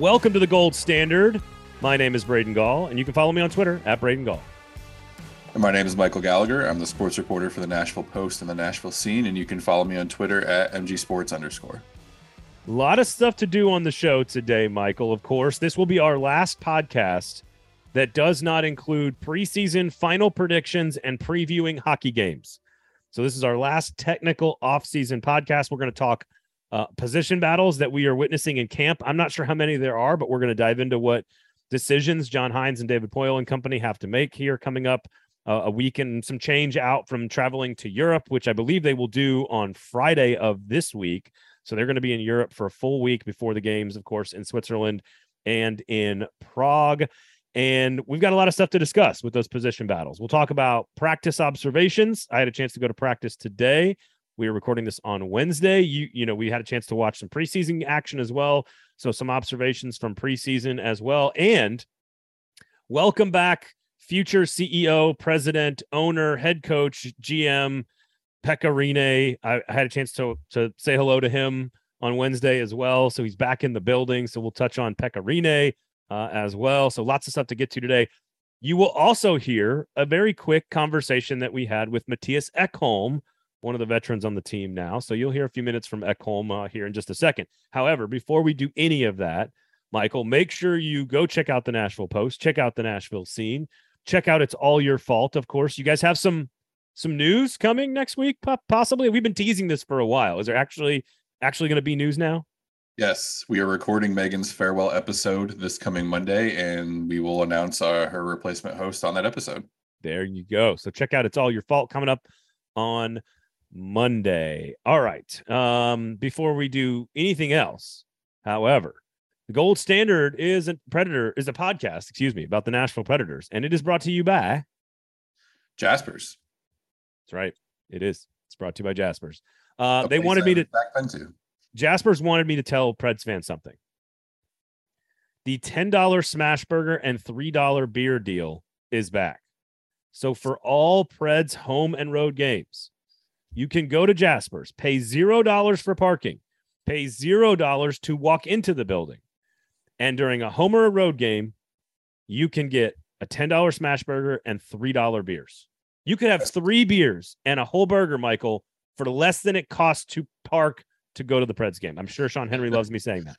Welcome to the Gold Standard. My name is Braden Gall, and you can follow me on Twitter at Braden Gall. And my name is Michael Gallagher. I'm the sports reporter for the Nashville Post and the Nashville Scene, and you can follow me on Twitter at mgsports underscore. A lot of stuff to do on the show today, Michael. Of course, this will be our last podcast that does not include preseason final predictions and previewing hockey games. So this is our last technical off-season podcast. We're going to talk uh, position battles that we are witnessing in camp. I'm not sure how many there are, but we're going to dive into what decisions John Hynes and David Poile and company have to make here coming up uh, a week and some change out from traveling to Europe, which I believe they will do on Friday of this week. So they're going to be in Europe for a full week before the games, of course, in Switzerland and in Prague. And we've got a lot of stuff to discuss with those position battles. We'll talk about practice observations. I had a chance to go to practice today. We are recording this on Wednesday. You, you know, we had a chance to watch some preseason action as well. So some observations from preseason as well. And welcome back, future CEO, president, owner, head coach, GM, Pekka. I, I had a chance to to say hello to him on Wednesday as well. So he's back in the building. So we'll touch on Pekka uh, as well. So lots of stuff to get to today. You will also hear a very quick conversation that we had with Mattias Ekholm, one of the veterans on the team now. So you'll hear a few minutes from Ekholm uh, here in just a second. However, before we do any of that, Michael, make sure you go check out the Nashville Post, check out the Nashville scene, check out It's All Your Fault, of course. You guys have some some news coming next week, possibly. We've been teasing this for a while. Is there actually actually going to be news now? Yes, we are recording Megan's farewell episode this coming Monday, and we will announce uh, her replacement host on that episode. There you go. So check out It's All Your Fault coming up on Monday. All right. Um, before we do anything else, however, the gold standard is a predator is a podcast, excuse me, about the Nashville Predators, and it is brought to you by Jaspers. That's right. It is. It's brought to you by Jaspers. Uh, they wanted me to back too. Jaspers wanted me to tell Preds fans something. The $10 smash burger and $3 beer deal is back. So for all Preds home and road games, you can go to Jaspers, pay $0 for parking, pay $0 to walk into the building. And during a home or a road game, you can get a $10 smash burger and $3 beers. You could have three beers and a whole burger, Michael, for less than it costs to park to go to the Preds game. I'm sure Sean Henry loves me saying that.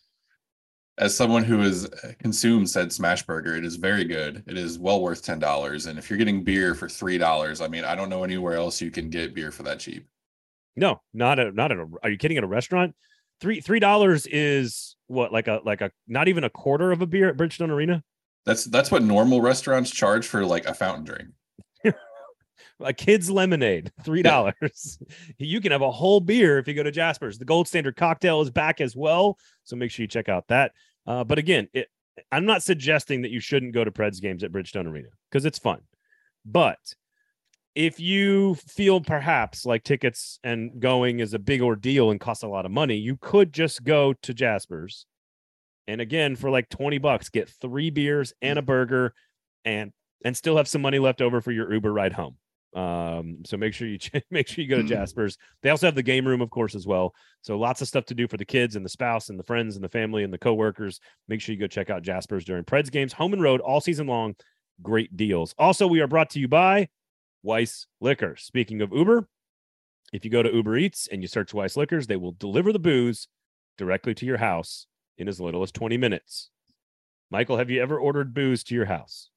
As someone who has consumed said smash burger, it is very good. It is well worth ten dollars. And if you're getting beer for three dollars, I mean, I don't know anywhere else you can get beer for that cheap. No, not at not at a. Are you kidding? At a restaurant, three three dollars is what like a like a not even a quarter of a beer at Bridgestone Arena. That's that's what normal restaurants charge for like a fountain drink a kid's lemonade, three dollars. you can have a whole beer if you go to Jasper's. The gold standard cocktail is back as well, so make sure you check out that. Uh, but again, it, I'm not suggesting that you shouldn't go to Preds games at Bridgestone Arena because it's fun. But if you feel perhaps like tickets and going is a big ordeal and costs a lot of money, you could just go to Jasper's. And again, for like 20 bucks, get three beers and a burger and and still have some money left over for your Uber ride home. Um, so make sure you make sure you go to mm-hmm. Jasper's. They also have the game room, of course, as well. So lots of stuff to do for the kids and the spouse and the friends and the family and the coworkers. Make sure you go check out Jasper's during Preds games, home and road, all season long. Great deals. Also, we are brought to you by Weiss Liquor. Speaking of Uber, if you go to Uber Eats and you search Weiss Liquors, they will deliver the booze directly to your house in as little as 20 minutes. Michael, have you ever ordered booze to your house?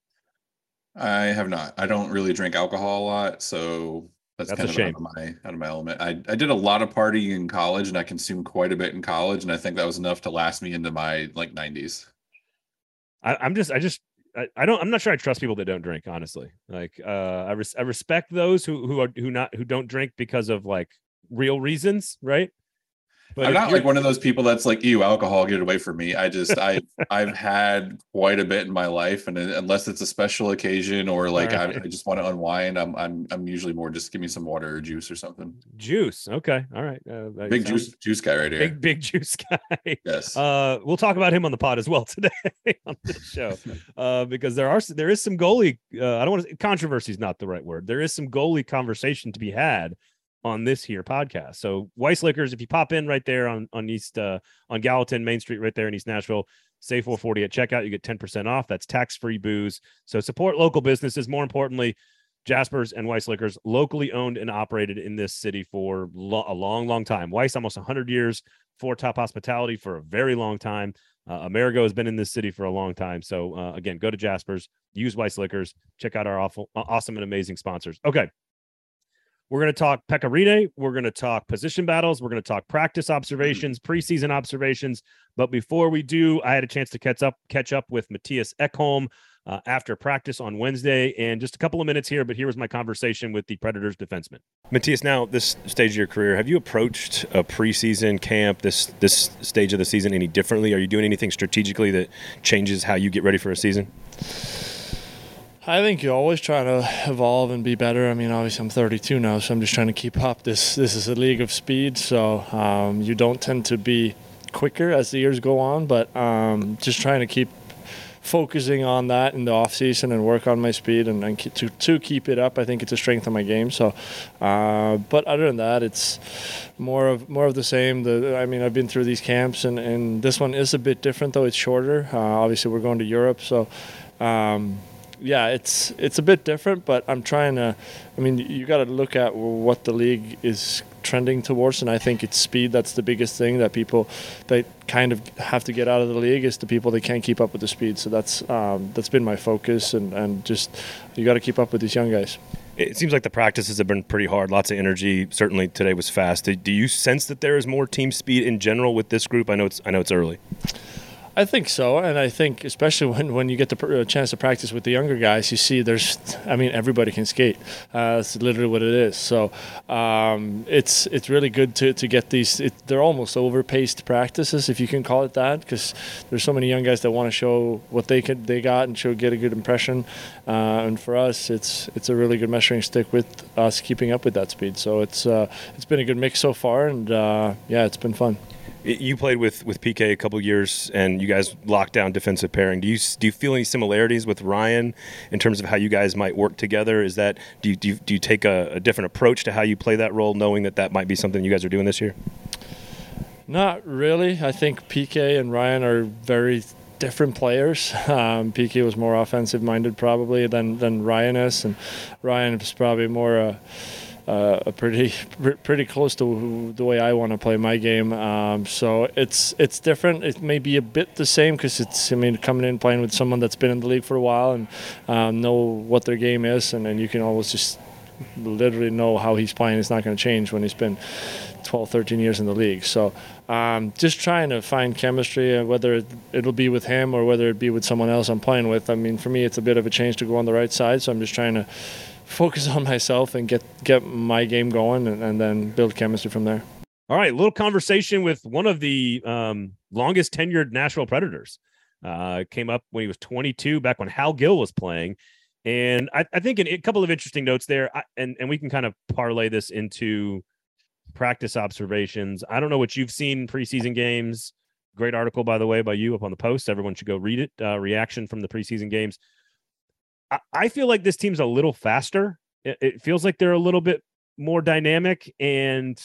I have not. I don't really drink alcohol a lot, so that's, that's kind of shame. out of my out of my element. I, I did a lot of partying in college and I consumed quite a bit in college, and I think that was enough to last me into my like 90s. I, I'm just I just I, I, don't I'm not sure I trust people that don't drink, honestly. Like uh I res- I respect those who who are who not who don't drink because of like real reasons, right? But I'm not like one of those people that's like, "You alcohol, get away from me." I just I I've had quite a bit in my life, and unless it's a special occasion or like right. I, I, just want to unwind, I'm I'm I'm usually more just give me some water or juice or something. Juice, okay, all right. Uh, big juice juice guy right here. Big big juice guy. Yes. Uh, we'll talk about him on the pod as well today on this show, uh, because there are there is some goalie. Uh, I don't want to controversy is not the right word. There is some goalie conversation to be had on this here podcast. So Weiss Liquors, if you pop in right there on on East uh, on Gallatin Main Street, right there in East Nashville, Say 440 at checkout. You get 10% off. That's tax free booze. So support local businesses. More importantly, Jaspers and Weiss Liquors, locally owned and operated in this city for lo- a long, long time. Weiss, almost 100 years. For top hospitality for a very long time. Uh, Amerigo has been in this city for a long time. So uh, again, go to Jaspers, use Weiss Liquors, check out our awful, awesome and amazing sponsors. Okay, we're going to talk Pekka Rinne. We're going to talk position battles. We're going to talk practice observations, preseason observations. But before we do, I had a chance to catch up catch up with Mattias Ekholm uh, after practice on Wednesday. And just a couple of minutes here, but here was my conversation with the Predators defenseman. Mattias. now this stage of your career, have you approached a preseason camp, this this stage of the season, any differently? Are you doing anything strategically that changes how you get ready for a season? I think you always try to evolve and be better. I mean, obviously I'm 32 now, so I'm just trying to keep up. This this is a league of speed, so um, you don't tend to be quicker as the years go on, but um, just trying to keep focusing on that in the off season and work on my speed and, and to, to keep it up. I think it's a strength of my game. So, uh, but other than that, it's more of more of the same. The I mean, I've been through these camps and, and this one is a bit different though. It's shorter. Uh, obviously, we're going to Europe, so. Um, yeah, it's it's a bit different, but I'm trying to. I mean, you got to look at what the league is trending towards, and I think it's speed. That's the biggest thing that people that kind of have to get out of the league is the people that can't keep up with the speed. So that's um, that's been my focus, and and just you got to keep up with these young guys. It seems like the practices have been pretty hard, lots of energy. Certainly today was fast. Do you sense that there is more team speed in general with this group? I know it's I know it's early. I think so, and I think especially when, when you get the chance to practice with the younger guys, you see there's, I mean, everybody can skate. Uh, that's literally what it is. So um, it's it's really good to, to get these. It, they're almost overpaced practices, if you can call it that, because there's so many young guys that want to show what they could they got and show get a good impression. Uh, and for us, it's it's a really good measuring stick with us keeping up with that speed. So it's uh, it's been a good mix so far, and uh, yeah, it's been fun. You played with with PK a couple years, and you guys locked down defensive pairing. Do you do you feel any similarities with Ryan in terms of how you guys might work together? Is that do you do you, do you take a, a different approach to how you play that role, knowing that that might be something you guys are doing this year? Not really. I think PK and Ryan are very different players. Um, PK was more offensive minded probably than than Ryan is, and Ryan is probably more. Uh, uh, pretty pretty close to the way I want to play my game. Um, so it's it's different. It may be a bit the same because it's I mean coming in playing with someone that's been in the league for a while and um, know what their game is, and then you can always just literally know how he's playing. It's not going to change when he's been 12, 13 years in the league. So um, just trying to find chemistry, uh, whether it'll be with him or whether it be with someone else I'm playing with. I mean, for me, it's a bit of a change to go on the right side. So I'm just trying to focus on myself and get get my game going and, and then build chemistry from there. All right, a little conversation with one of the um, longest tenured Nashville Predators. Uh, came up when he was 22, back when Hal Gill was playing, and I, I think a couple of interesting notes there, I, and and we can kind of parlay this into practice observations. I don't know what you've seen preseason games. Great article, by the way, by you up on the post. Everyone should go read it. Uh, reaction from the preseason games. I, feel like this team's a little faster. It, feels like they're a little bit more dynamic and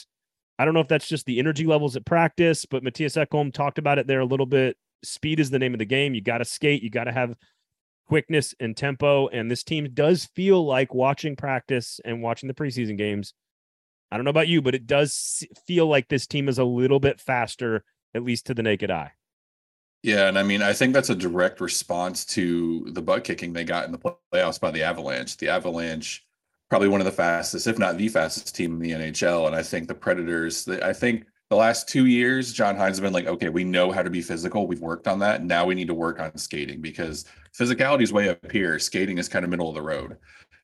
I don't know if that's just the energy levels at practice, but Mattias Ekholm talked about it there a little bit. Speed is the name of the game. You got to skate, you got to have quickness and tempo. And this team does feel like watching practice and watching the preseason games. I don't know about you, but it does feel like this team is a little bit faster, at least to the naked eye. Yeah, and I mean, I think that's a direct response to the butt kicking they got in the playoffs by the Avalanche. The Avalanche, probably one of the fastest, if not the fastest team in the NHL, and I think the Predators. I think the last two years, John Hynes has been like, okay, we know how to be physical. We've worked on that. Now we need to work on skating because physicality is way up here. Skating is kind of middle of the road,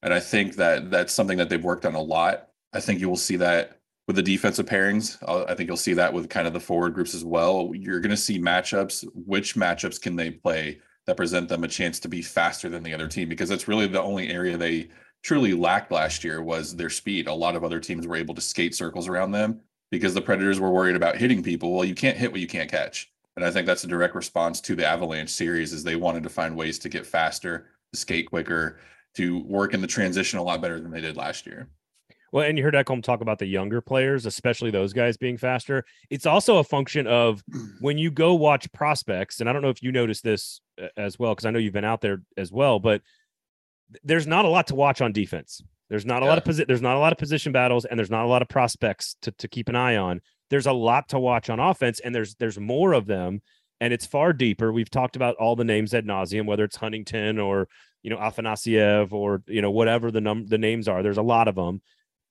and I think that that's something that they've worked on a lot. I think you will see that with the defensive pairings. Uh, I think you'll see that with kind of the forward groups as well. You're going to see matchups. Which matchups can they play that present them a chance to be faster than the other team? Because that's really the only area they truly lacked last year was their speed. A lot of other teams were able to skate circles around them because the Predators were worried about hitting people. Well, you can't hit what you can't catch. And I think that's a direct response to the Avalanche series is they wanted to find ways to get faster, to skate quicker, to work in the transition a lot better than they did last year. Well, and you heard Ekholm talk about the younger players, especially those guys being faster. It's also a function of when you go watch prospects, and I don't know if you noticed this uh, as well, because I know you've been out there as well, but there's not a lot to watch on defense. There's not a yeah. lot of posi- there's not a lot of position battles, and there's not a lot of prospects to, to keep an eye on. There's a lot to watch on offense, and there's there's more of them, and it's far deeper. We've talked about all the names ad nauseum, whether it's Huntington or you know Afanasyev or you know whatever the num the names are. There's a lot of them.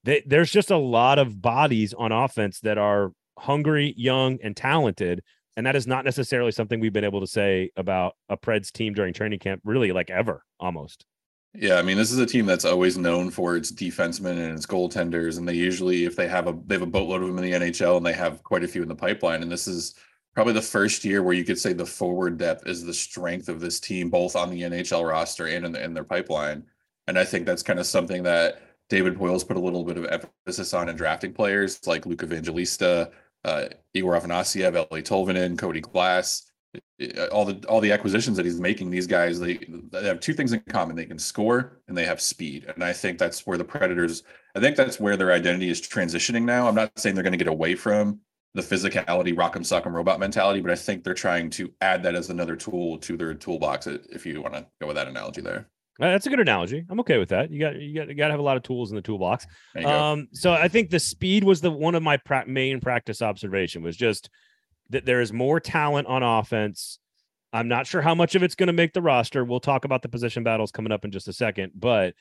They, there's just a lot of bodies on offense that are hungry, young, and talented. And that is not necessarily something we've been able to say about a Preds team during training camp, really, like ever, almost. Yeah, I mean, this is a team that's always known for its defensemen and its goaltenders, and they usually, if they have a, they have a boatload of them in the NHL, and they have quite a few in the pipeline. And this is probably the first year where you could say the forward depth is the strength of this team, both on the NHL roster and in, the, in their pipeline. And I think that's kind of something that David Poile's put a little bit of emphasis on in drafting players like Luke Evangelista, uh, Egor Afanasyev, Eeli Tolvanen, Cody Glass all the all the acquisitions that he's making these guys they, they have two things in common. They can score and they have speed. And i think that's where the predators i think that's where their identity is transitioning now. I'm not saying they're going to get away from the physicality rock'em sock'em robot mentality but i think they're trying to add that as another tool to their toolbox if you want to go with that analogy there. uh, that's a good analogy. I'm okay with that. You got you got you got to have a lot of tools in the toolbox. Um, so I think the speed was the one of my pra- main practice observation was just that there is more talent on offense. I'm not sure how much of it's going to make the roster. We'll talk about the position battles coming up in just a second, but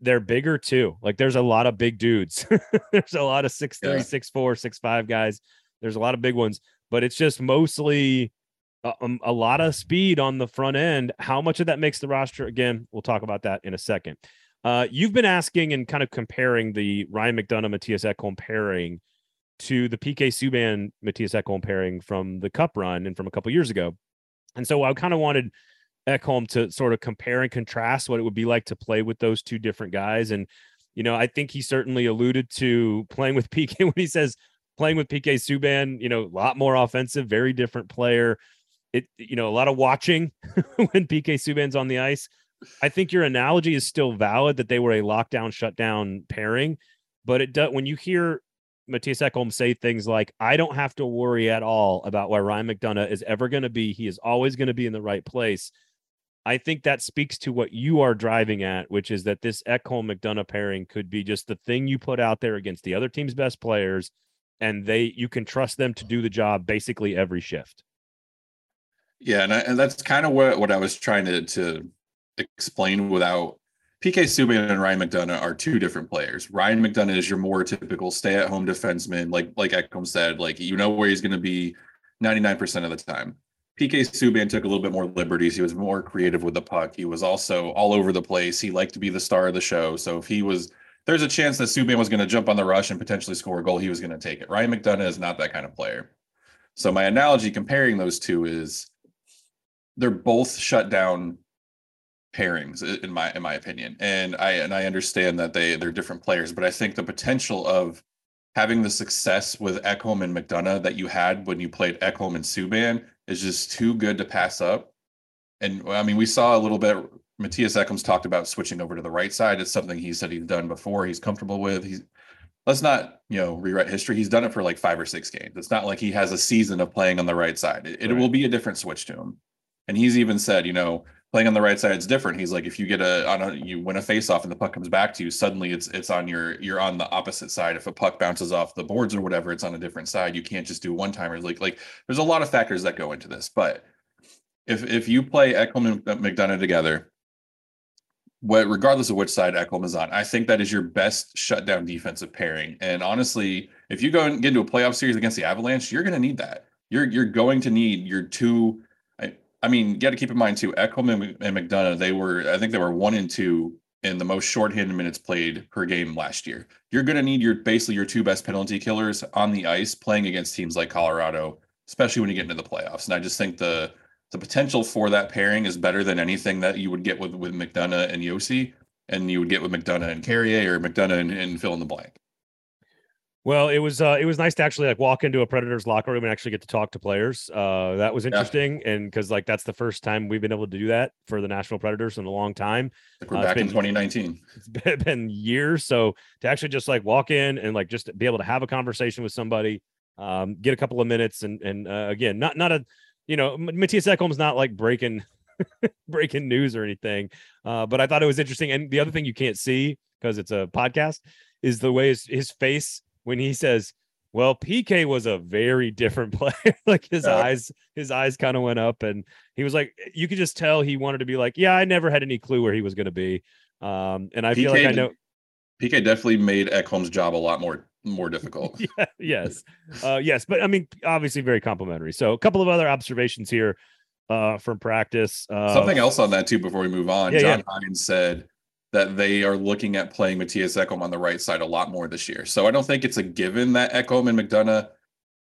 they're bigger too. Like there's a lot of big dudes. there's a lot of six three, yeah. six four, six five guys. There's a lot of big ones, but it's just mostly a, um, a lot of speed on the front end. How much of that makes the roster? Again, we'll talk about that in a second. Uh, you've been asking and kind of comparing the Ryan McDonagh, Mattias Ekholm pairing to the PK Subban Mattias Ekholm pairing from the Cup run and from a couple years ago. And so I kind of wanted Ekholm to sort of compare and contrast what it would be like to play with those two different guys. And, you know, I think he certainly alluded to playing with PK when he says playing with PK Subban, you know, a lot more offensive, very different player. It, you know, a lot of watching when PK Subban's on the ice. I think your analogy is still valid that they were a lockdown shutdown pairing, but it does when you hear Mattias Ekholm say things like, I don't have to worry at all about where Ryan McDonagh is ever going to be. He is always going to be in the right place. I think that speaks to what you are driving at, which is that this Ekholm McDonagh pairing could be just the thing you put out there against the other team's best players, and they you can trust them to do the job basically every shift. Yeah, and, I, and that's kind of what what I was trying to to explain without PK Subban and Ryan McDonagh are two different players. Ryan McDonagh is your more typical stay-at-home defenseman, like like Ekholm said, like you know where he's going to be 99% of the time. PK Subban took a little bit more liberties. He was more creative with the puck. He was also all over the place. He liked to be the star of the show. So if he was, there's a chance that Subban was going to jump on the rush and potentially score a goal. He was going to take it. Ryan McDonagh is not that kind of player. So my analogy comparing those two is they're both shut down pairings in my in my opinion. And i and i understand that they they're different players but i think the potential of having the success with ekholm and mcdonagh that you had when you played ekholm and subban is just too good to pass up. And i mean we saw a little bit mattias ekholm's talked about switching over to the right side. It's something he said he's done before he's comfortable with. He's let's not you know rewrite history. He's done it for like five or six games. It's not like he has a season of playing on the right side. It, it will be a different switch to him and he's even said you know playing on the right side is different. He's like, if you get a on a you win a face off and the puck comes back to you, suddenly it's it's on your you're on the opposite side. If a puck bounces off the boards or whatever, it's on a different side. You can't just do one timers. Like like there's a lot of factors that go into this. But if if you play Ekholm and McDonagh together, what regardless of which side Ekholm is on, I think that is your best shutdown defensive pairing. And honestly, if you go and get into a playoff series against the Avalanche, you're going to need that. You're you're going to need your two I mean, you got to keep in mind too. Ekholm and, McDonagh, they were, I think they were one and two in the most shorthanded minutes played per game last year. You're going to need your basically your two best penalty killers on the ice playing against teams like Colorado, especially when you get into the playoffs. And I just think the the potential for that pairing is better than anything that you would get with with McDonagh and Josi, and you would get with McDonagh and Carrier or McDonagh and, and fill in the blank. Well, it was uh, it was nice to actually like walk into a Predators locker room and actually get to talk to players. Uh, that was interesting, yeah. and because like that's the first time we've been able to do that for the Nashville Predators in a long time. Like we're uh, back been, in 2019. It's been, been, years, so to actually just like walk in and like just be able to have a conversation with somebody, um, get a couple of minutes, and and uh, again, not not a, you know, Mattias Ekholm's not like breaking breaking news or anything, uh, but I thought it was interesting. And the other thing you can't see because it's a podcast is the way his, his face when he says, "Well, PK was a very different player." like his eyes, his eyes kind of went up, and he was like, you could just tell he wanted to be like, "Yeah, I never had any clue where he was going to be." Um, and I PK feel like I know. PK definitely made Ekholm's job a lot more more difficult. yeah, yes, uh, yes, but I mean, obviously very complimentary. So a couple of other observations here uh, from practice. Uh, Something else on that too before we move on. Yeah, John yeah. Hynes said that they are looking at playing Mattias Ekholm on the right side a lot more this year. So I don't think it's a given that Ekholm and McDonagh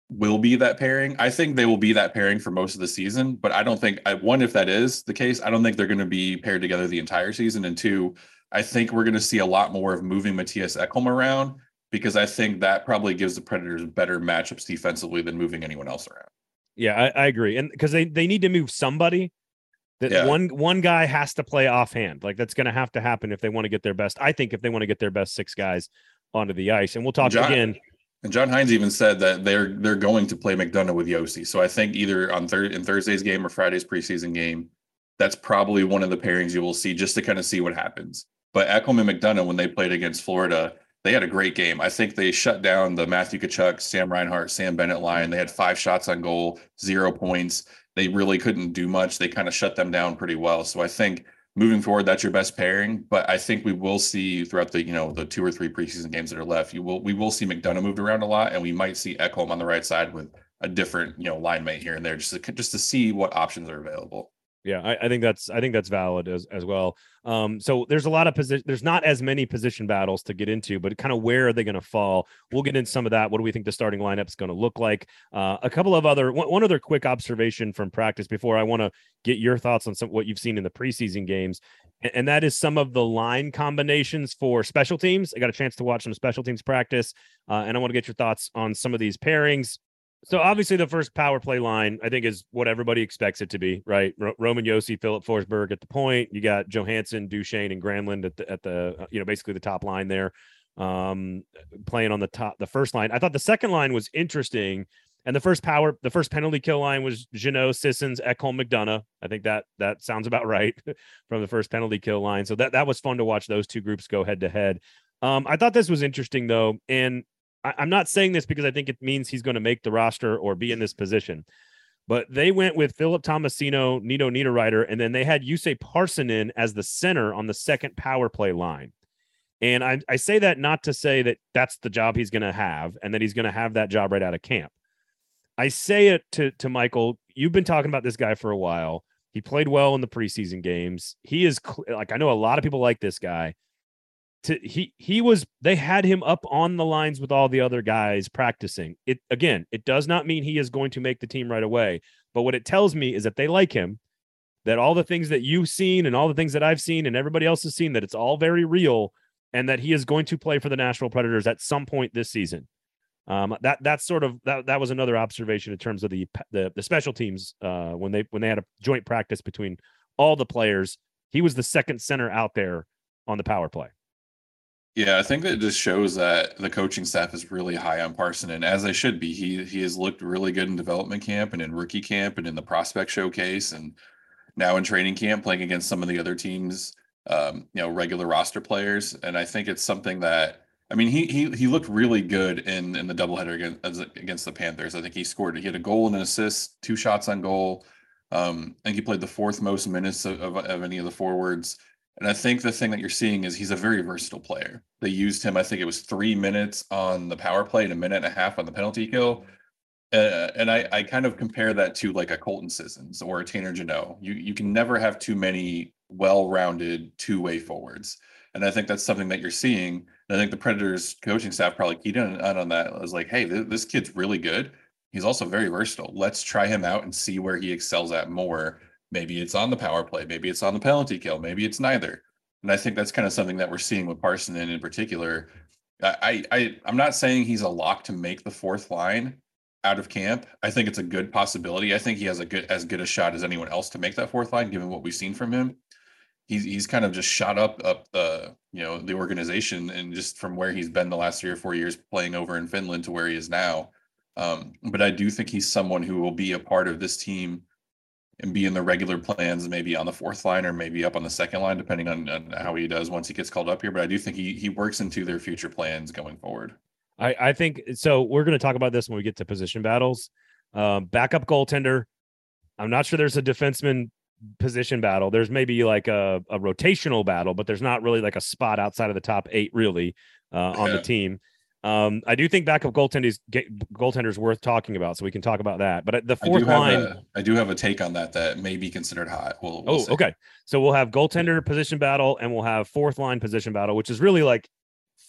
will be that pairing. I think they will be that pairing for most of the season, but I don't think I one if that is the case, I don't think they're going to be paired together the entire season. And two, I think we're going to see a lot more of moving Mattias Ekholm around because I think that probably gives the Predators better matchups defensively than moving anyone else around. Yeah, I, I agree. And because they, they need to move somebody that yeah. one one guy has to play offhand. Like that's going to have to happen if they want to get their best. I think if they want to get their best six guys onto the ice, and we'll talk John, again. And John Hynes even said that they're they're going to play McDonagh with Josi. So I think either on third in Thursday's game or Friday's preseason game, that's probably one of the pairings you will see just to kind of see what happens. But Ekholm and McDonagh, when they played against Florida, they had a great game. I think they shut down the Matthew Tkachuk, Sam Reinhart, Sam Bennett line. They had five shots on goal, zero points they really couldn't do much. They kind of shut them down pretty well. So I think moving forward, that's your best pairing. But I think we will see throughout the you know the two or three preseason games that are left, you will we will see McDonagh moved around a lot, and we might see Ekholm on the right side with a different you know line mate here and there, just to, just to see what options are available. Yeah, I, I, think that's I think that's valid as as well. Um, so there's a lot of position. There's not as many position battles to get into, but kind of where are they going to fall? We'll get into some of that. What do we think the starting lineup is going to look like? Uh, a couple of other one, one other quick observation from practice before I want to get your thoughts on some what you've seen in the preseason games, and, and that is some of the line combinations for special teams. I got a chance to watch some special teams practice, uh, and I want to get your thoughts on some of these pairings. So obviously, the first power play line, I think, is what everybody expects it to be, right? R- Roman Josi, Filip Forsberg at the point. You got Johansen, Duchene, and Granlund at the at the uh, you know basically the top line there, um, playing on the top the first line. I thought the second line was interesting, and the first power the first penalty kill line was Jeannot, Sissons, Ekholm, McDonagh. I think that that sounds about right from the first penalty kill line. So that that was fun to watch those two groups go head to head. Um, I thought this was interesting though, and I, am not saying this because I think it means he's going to make the roster or be in this position. But they went with Philip Tomasino, Nino Niederreiter, and then they had Juuso Parssinen in as the center on the second power play line. And I, I say that not to say that that's the job he's going to have and that he's going to have that job right out of camp. I say it to, to Michael. You've been talking about this guy for a while. He played well in the preseason games. He is like, I know a lot of people like this guy to he he was they had him up on the lines with all the other guys practicing. It again, it does not mean he is going to make the team right away, but what it tells me is that they like him, that all the things that you've seen and all the things that I've seen and everybody else has seen that it's all very real and that he is going to play for the Nashville Predators at some point this season. Um, that that's sort of that that was another observation in terms of the the, the special teams uh, when they when they had a joint practice between all the players. He was the second center out there on the power play. Yeah, I think that just shows that the coaching staff is really high on Parssinen, and as they should be. He he has looked really good in development camp and in rookie camp and in the prospect showcase and now in training camp playing against some of the other teams, um, you know, regular roster players. And I think it's something that I mean, he he he looked really good in in the doubleheader against against the Panthers. I think he scored. He had a goal and an assist, two shots on goal. Um, I think he played the fourth most minutes of, of, of any of the forwards. And I think the thing that you're seeing is he's a very versatile player. They used him, I think it was three minutes on the power play and a minute and a half on the penalty kill. Uh, and I, I kind of compare that to like a Colton Sissons or a Tanner Jeannot. You you can never have too many well-rounded two-way forwards. And I think that's something that you're seeing. And I think the Predators coaching staff probably keyed in on, on that. It was like, hey, th- this kid's really good. He's also very versatile. Let's try him out and see where he excels at more Maybe it's on the power play. Maybe it's on the penalty kill. Maybe it's neither. And I think that's kind of something that we're seeing with Parssinen in particular. I, I I'm not saying he's a lock to make the fourth line out of camp. I think it's a good possibility. I think he has a good as good a shot as anyone else to make that fourth line, given what we've seen from him. He's he's kind of just shot up up the you know the organization and just from where he's been the last three or four years playing over in Finland to where he is now. Um, but I do think he's someone who will be a part of this team and be in the regular plans, maybe on the fourth line or maybe up on the second line, depending on, on how he does once he gets called up here. But I do think he he works into their future plans going forward. I, I think so. We're going to talk about this when we get to position battles. Um, backup goaltender. I'm not sure there's a defenseman position battle. There's maybe like a, a rotational battle, but there's not really like a spot outside of the top eight really uh, on yeah. the team. Um, I do think backup goaltenders goaltenders worth talking about, so we can talk about that. But the fourth I line, a, I do have a take on that that may be considered hot. We'll, we'll oh, see. okay. So we'll have goaltender position battle, and we'll have fourth line position battle, which is really like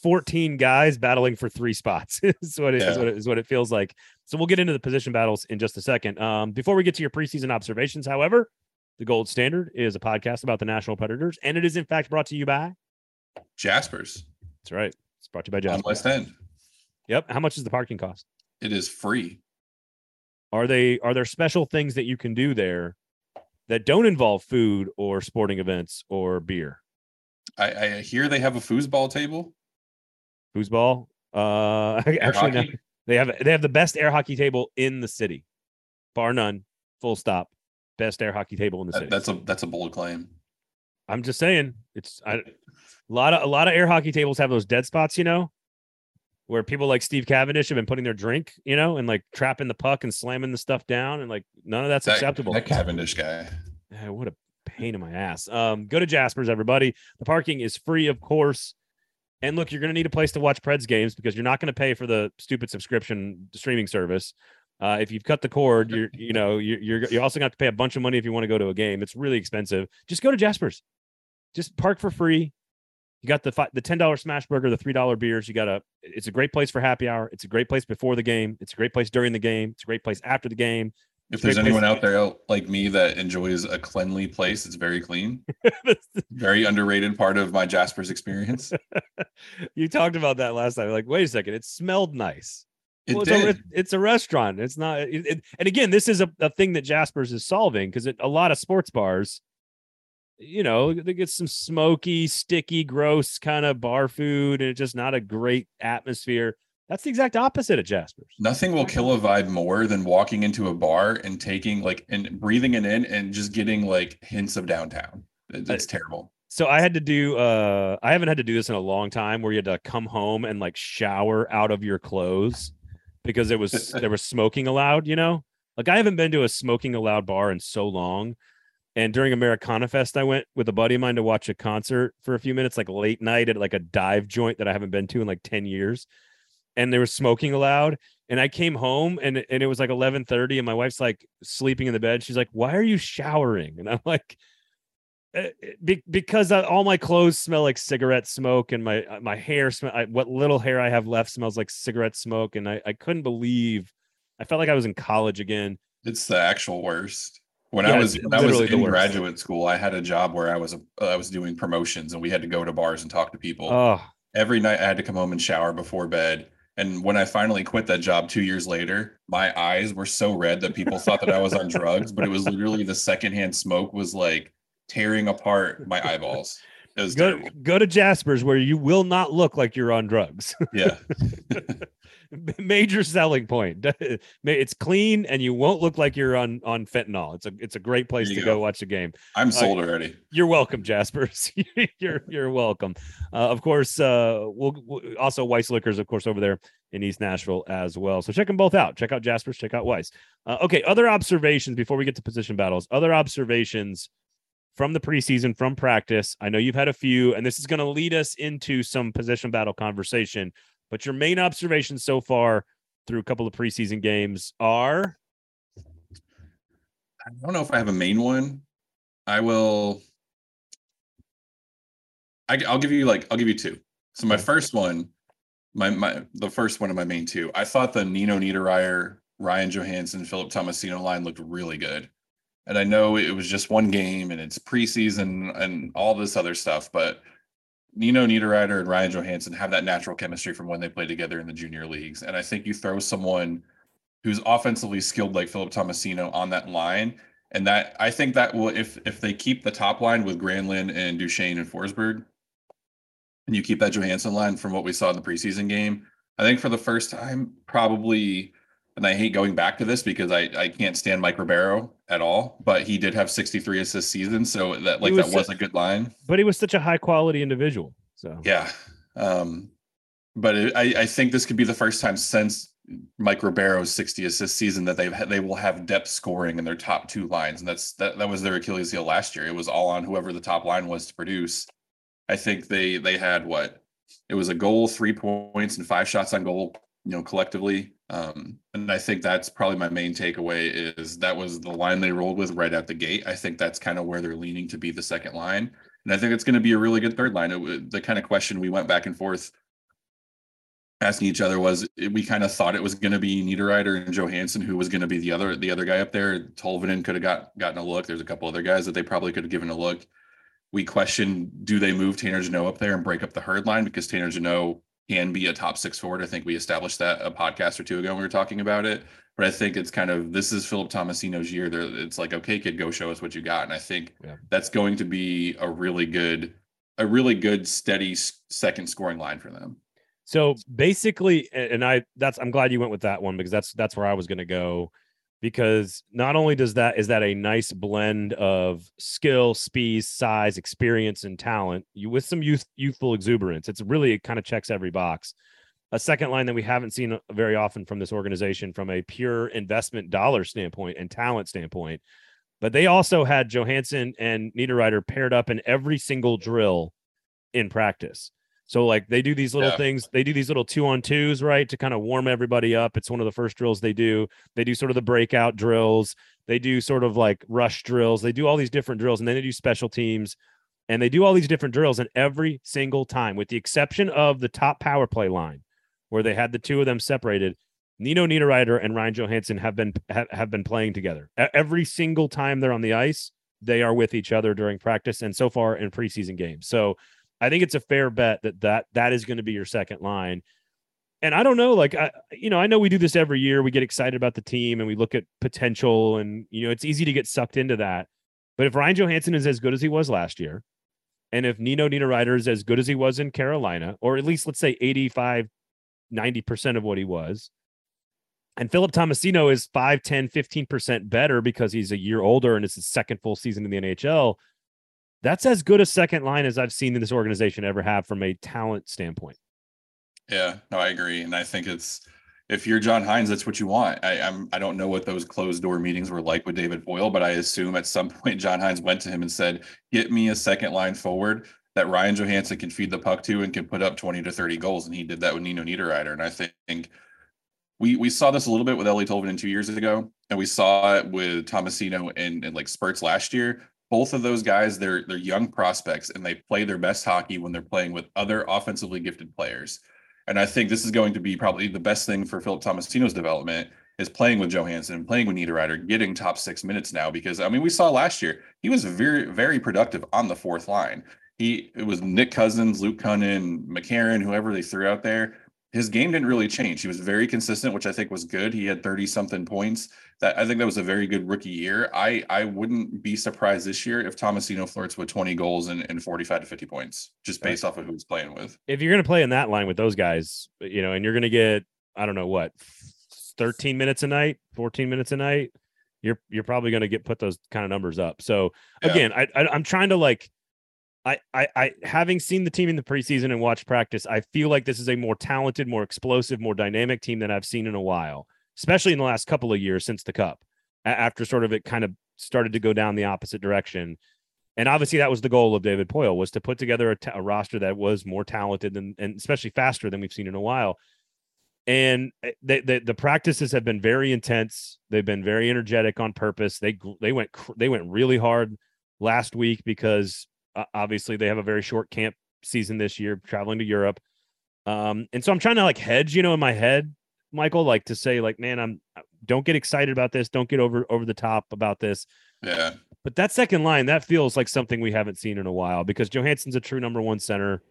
14 guys battling for three spots. is what it yeah. is what it is what it feels like. So we'll get into the position battles in just a second. Um, before we get to your preseason observations, however, the Gold Standard is a podcast about the Nashville Predators, and it is in fact brought to you by Jaspers. That's right. It's brought to you by Jaspers. On West End. Yep. How much does the parking cost? It is free. Are they are there special things that you can do there that don't involve food or sporting events or beer? I, I hear they have a foosball table. Foosball? Uh actually no. They have they have the best air hockey table in the city. Bar none. Full stop. Best air hockey table in the city. That's a that's a bold claim. I'm just saying it's I, a lot of a lot of air hockey tables have those dead spots, you know, where people like Steve Cavendish have been putting their drink, you know, and like trapping the puck and slamming the stuff down, and like none of that's that, acceptable. That Cavendish guy, yeah, what a pain in my ass. Um, go to Jasper's, everybody. The parking is free, of course. And look, you're going to need a place to watch Preds games because you're not going to pay for the stupid subscription streaming service. Uh, if you've cut the cord, you're you know you're you're, you're also going to have to pay a bunch of money if you want to go to a game. It's really expensive. Just go to Jasper's. Just park for free. You got the the ten dollar smash burger, the three dollar beers. You got a. It's a great place for happy hour. It's a great place before the game. It's a great place during the game. It's a great place after the game. If there's anyone out there like me that enjoys a cleanly place, it's very clean. very underrated part of my Jasper's experience. you talked about that last time. Like, wait a second, it smelled nice. It well, did. It's, a, it's a restaurant. It's not. It, it, and again, this is a, a thing that Jasper's is solving because a lot of sports bars you know, they get some smoky, sticky, gross kind of bar food, and it's just not a great atmosphere. That's the exact opposite of Jasper's. Nothing will kill a vibe more than walking into a bar and taking like and breathing it in and just getting like hints of downtown. It's, terrible. So I had to do uh I haven't had to do this in a long time where you had to come home and like shower out of your clothes because it was there was smoking allowed, you know? Like I haven't been to a smoking allowed bar in so long and during Americana Fest, I went with a buddy of mine to watch a concert for a few minutes, like late night at like a dive joint that I haven't been to in like 10 years. And they were smoking allowed. And I came home and, and it was like 1130 and my wife's like sleeping in the bed. She's like, why are you showering? And I'm like, eh, eh, be, because all my clothes smell like cigarette smoke and my, uh, my hair smell, I, what little hair I have left smells like cigarette smoke. And I, I couldn't believe, I felt like I was in college again. It's the actual worst. When yeah, I was when I was in graduate school, I had a job where I was a, I was doing promotions, and we had to go to bars and talk to people. Oh. Every night, I had to come home and shower before bed. And when I finally quit that job two years later, my eyes were so red that people thought that I was on drugs. But it was literally the secondhand smoke was like tearing apart my eyeballs. It was go, terrible. go to Jasper's where you will not look like you're on drugs. Yeah. major selling point. It's clean and you won't look like you're on on fentanyl. It's a it's a great place to go. go. watch a game. I'm sold uh, already. You're welcome, Jaspers. you're you're welcome. Uh, of course, uh, we'll, we'll, also Weiss Liquors, of course, over there in East Nashville as well. So check them both out. Check out Jaspers. Check out Weiss. Uh, okay, other observations before we get to position battles. Other observations from the preseason, from practice. I know you've had a few, and this is going to lead us into some position battle conversation. But your main observations so far through a couple of preseason games are I don't know if I have a main one. I will I, will give you like I'll give you two. So my first one, my my the first one of my main two, I thought the Nino Niederreiter, Ryan Johansen, Philip Tomasino line looked really good. And I know it was just one game and it's preseason and all this other stuff, but Nino Niederreiter and Ryan Johansen have that natural chemistry from when they played together in the junior leagues. And I think you throw someone who's offensively skilled like Philip Tomasino on that line. And that I think that will if if they keep the top line with Granlund and Duchene and Forsberg, and you keep that Johansen line from what we saw in the preseason game, I think for the first time, probably and I hate going back to this because I, I can't stand Mike Ribeiro at all, but he did have 63 assists season, so that like was that was a good line. But he was such a high quality individual. So yeah, um, but it, I I think this could be the first time since Mike Ribeiro's 60 assist season that they've they will have depth scoring in their top two lines, and that's that that was their Achilles heel last year. It was all on whoever the top line was to produce. I think they they had what it was a goal, three points, and five shots on goal you know collectively um, and i think that's probably my main takeaway is that was the line they rolled with right at the gate i think that's kind of where they're leaning to be the second line and i think it's going to be a really good third line it, the kind of question we went back and forth asking each other was we kind of thought it was going to be Niederreiter and Johansen who was going to be the other the other guy up there. Tolvanen could have got gotten a look. There's a couple other guys that they probably could have given a look. We question do they move Tanner Jeannot up there and break up the herd line because Tanner Jeannot can be a top six forward. I think we established that a podcast or two ago when we were talking about it. But I think it's kind of this is Philip Tomasino's year. There, it's like, okay, kid, go show us what you got. And I think yeah. that's going to be a really good, a really good, steady second scoring line for them. So basically, and I that's I'm glad you went with that one because that's that's where I was going to go because not only does that is that a nice blend of skill, speed, size, experience, and talent, you with some youth youthful exuberance. It's really it kind of checks every box. A second line that we haven't seen uh, very often from this organization from a pure investment dollar standpoint and talent standpoint. But they also had Johansen and Niederreiter paired up in every single drill in practice. So like they do these little yeah. things, they do these little two on twos, right, to kind of warm everybody up. It's one of the first drills they do. They do sort of the breakout drills. They do sort of like rush drills. They do all these different drills, and then they do special teams, and they do all these different drills. And every single time, with the exception of the top power play line, where they had the two of them separated, Nino Niederreiter and Ryan Johansen have been have, have been playing together. Every single time they're on the ice, they are with each other during practice and so far in preseason games. So I think it's a fair bet that that that is going to be your second line. And I don't know, like I, you know, I know we do this every year. We get excited about the team and we look at potential, and you know, it's easy to get sucked into that. But if Ryan Johansen is as good as he was last year, and if Nino Niederreiter is as good as he was in Carolina, or at least let's say 85, 90% of what he was, and Philip Tomasino is 5, 10, 15% better because he's a year older and it's his second full season in the NHL, that's as good a second line as I've seen in this organization ever have from a talent standpoint. Yeah, no, I agree, and I think it's if you're John Hynes, that's what you want. I, I'm I don't know what those closed door meetings were like with David Poile, but I assume at some point John Hynes went to him and said, "Get me a second line forward that Ryan Johansen can feed the puck to and can put up 20 to 30 goals." And he did that with Nino Niederreiter, and I think we we saw this a little bit with Eeli Tolvanen two years ago, and we saw it with Tomasino and, and like spurts last year both of those guys they're they're young prospects and they play their best hockey when they're playing with other offensively gifted players. And I think this is going to be probably the best thing for Philip Tomasino's development is playing with Johansen and playing with Niederreiter, getting top six minutes now. Because I mean, we saw last year he was very very productive on the fourth line. He it was Nick Cousins, Luke Kunin, McCarron, whoever they threw out there his game didn't really change. He was very consistent, which I think was good. He had 30 something points. That I think that was a very good rookie year. I I wouldn't be surprised this year if Tomasino flirts with 20 goals and, and 45 to 50 points, just based off of who he's playing with. If you're gonna play in that line with those guys, you know, and you're gonna get, I don't know what, 13 minutes a night, 14 minutes a night, you're you're probably gonna get put those kind of numbers up. So again, yeah. I, I I'm trying to like I, I, I, having seen the team in the preseason and watched practice, I feel like this is a more talented, more explosive, more dynamic team than I've seen in a while, especially in the last couple of years since the Cup. After sort of it kind of started to go down the opposite direction, and obviously that was the goal of David Poile was to put together a, t- a roster that was more talented than and especially faster than we've seen in a while. And eh, the, the, the practices have been very intense. They've been very energetic on purpose. They they went they went really hard last week because obviously, they have a very short camp season this year, traveling to Europe. Um, and so I'm trying to like hedge, you know, in my head, Michael, like to say, like, man, I'm uh, don't get excited about this, don't get over over the top about this. Yeah. But that second line, that feels like something we haven't seen in a while because Johansen's a true number one center.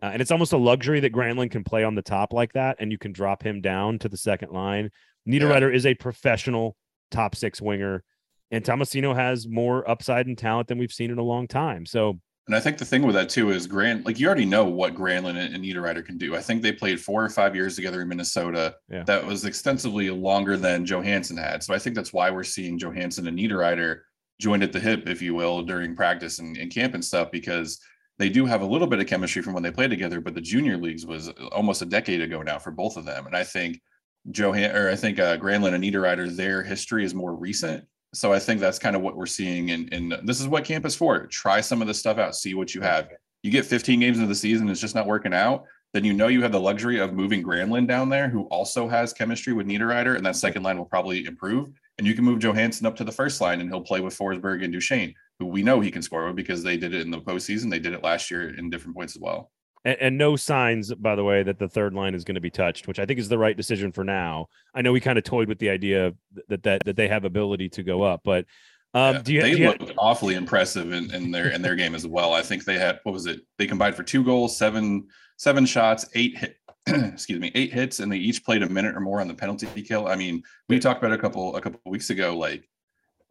Uh, and it's almost a luxury that Granlund can play on the top like that, and you can drop him down to the second line. Niederreiter yeah. is a professional top six winger, and Tomasino has more upside and talent than we've seen in a long time. So, and I think the thing with that too is Grant, like you already know what Granlund and, and Niederreiter can do. I think they played four or five years together in Minnesota. Yeah. That was extensively longer than Johansen had. So I think that's why we're seeing Johansen and Niederreiter joined at the hip, if you will, during practice and, and camp and stuff, because they do have a little bit of chemistry from when they played together, but the junior leagues was almost a decade ago now for both of them. And I think Johan or I think uh, Granlund and Niederreiter, their history is more recent. So I think that's kind of what we're seeing. And, and this is what camp is for. Try some of this stuff out, see what you have. You get 15 games into the season, it's just not working out. Then you know you have the luxury of moving Granlund down there, who also has chemistry with Niederreiter, and that second line will probably improve. And you can move Johansen up to the first line, and he'll play with Forsberg and Duchene who we know he can score with because they did it in the postseason. They did it last year in different points as well. And, and no signs, by the way, that the third line is going to be touched, which I think is the right decision for now. I know we kind of toyed with the idea that that that they have ability to go up, but um, yeah, do you, they do you looked have... awfully impressive in, in their in their game as well. I think they had what was it? They combined for two goals, seven seven shots, eight hit, excuse me, eight hits, and they each played a minute or more on the penalty kill. I mean, we talked about a couple a couple weeks ago, like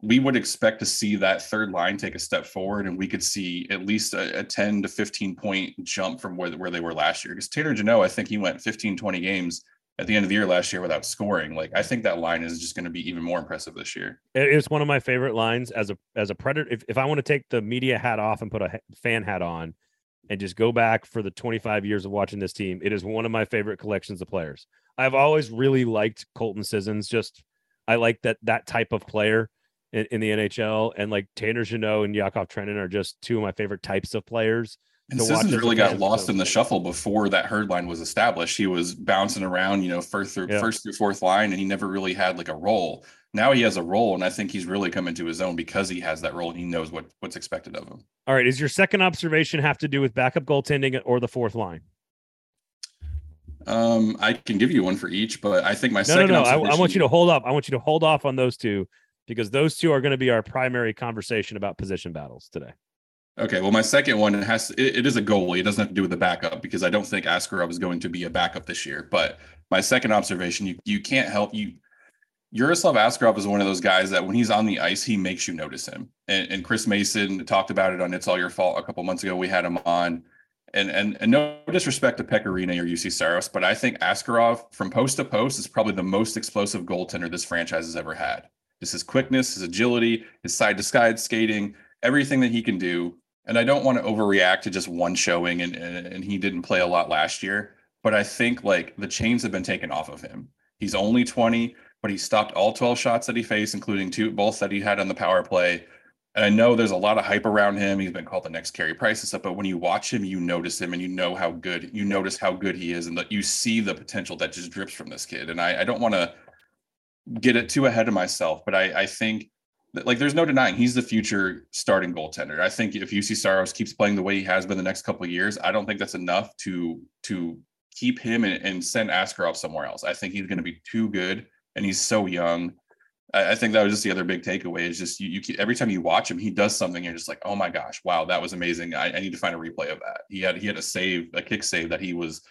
we would expect to see that third line take a step forward and we could see at least a, a 10 to 15 point jump from where, where they were last year. Because Tanner Jeannot, I think he went 15, 20 games at the end of the year last year without scoring. Like I think that line is just going to be even more impressive this year. It's one of my favorite lines as a as a predator. If, if I want to take the media hat off and put a fan hat on and just go back for the 25 years of watching this team, it is one of my favorite collections of players. I've always really liked Colton Sissons. Just I like that that type of player in, in the NHL, and like Tanner Jeannot and Yakov Trenin are just two of my favorite types of players. And Sissons really got lost so. in the shuffle before that herd line was established. He was bouncing around, you know, first through yeah. first through fourth line, and he never really had like a role. Now he has a role, and I think he's really come into his own because he has that role and he knows what what's expected of him. All right, is your second observation have to do with backup goaltending or the fourth line? Um, I can give you one for each, but I think my no, second. No, no, I, I want you to hold up. I want you to hold off on those two because those two are going to be our primary conversation about position battles today. Okay, well, my second one has it, it is a goalie. It doesn't have to do with the backup because I don't think Askarov is going to be a backup this year. But my second observation, you you can't help you. Yaroslav Askarov is one of those guys that when he's on the ice, he makes you notice him. And, and Chris Mason talked about it on "It's All Your Fault" a couple months ago. We had him on, and and, and no disrespect to Pekka Rinne or Juuse Saros, but I think Askarov from post to post is probably the most explosive goaltender this franchise has ever had. Just his quickness, his agility, his side to side skating, everything that he can do. And I don't want to overreact to just one showing, and, and, and he didn't play a lot last year. But I think like the chains have been taken off of him. He's only 20, but he stopped all 12 shots that he faced, including two both that he had on the power play. And I know there's a lot of hype around him. He's been called the next Carey Price and stuff, but when you watch him, you notice him and you know how good you notice how good he is, and that you see the potential that just drips from this kid. And I, I don't want to get it too ahead of myself, but I, I think that like there's no denying he's the future starting goaltender. I think if Juuse Saros keeps playing the way he has been the next couple years, I don't think that's enough to to keep him and, and send Askarov somewhere else. I think he's going to be too good, and he's so young. I, I, think that was just the other big takeaway. Is just you, you every time you watch him, he does something. You're just like, oh my gosh, wow, that was amazing. I, I need to find a replay of that. He had he had a save, a kick save that he was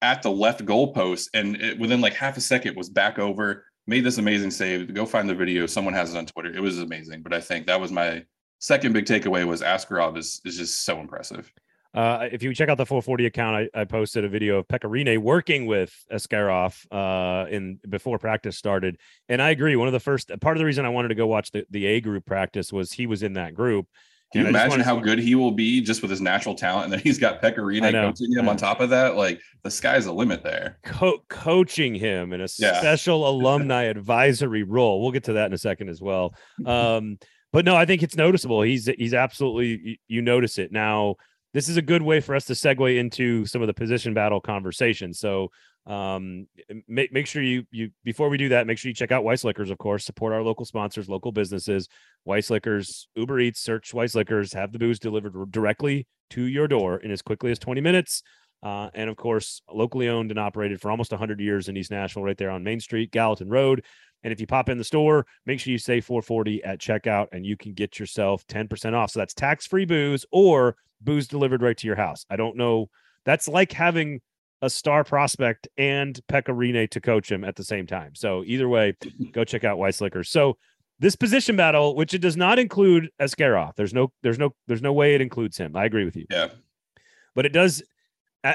at the left goal post, and it, within like half a second was back over made this amazing save. Go find the video. Someone has it on Twitter. It was amazing. But I think that was my second big takeaway was Askarov is is just so impressive. Uh, if you check out the 440 account, I, I posted a video of Pekka Rinne working with Askarov uh, in before practice started, and I agree. One of the first part of the reason I wanted to go watch the, the A group practice was he was in that group, can you imagine how good he will be just with his natural talent? And then he's got Pekka Rinne coaching him on top of that. Like the sky's the limit there. Co- coaching him in a yeah. special alumni advisory role. We'll get to that in a second as well. Um, but no, I think it's noticeable. He's he's absolutely you notice it now. This is a good way for us to segue into some of the position battle conversation. So um make, make sure you you before we do that make sure you check out weiss liquors of course. Support our local sponsors local businesses. Weiss liquors uber eats search weiss liquors have the booze delivered directly to your door in as quickly as 20 minutes. Uh, and of course locally owned and operated for almost 100 years in east nashville right there on main street gallatin road. And if you pop in the store make sure you say 440 at checkout and you can get yourself 10% off. So that's tax free booze or booze delivered right to your house. I don't know That's like having a star prospect and Pekka to coach him at the same time. So either way, go check out Weiss Liquors. So this position battle, which it does not include Askarov, there's no, there's no, there's no way it includes him. I agree with you. Yeah, but it does.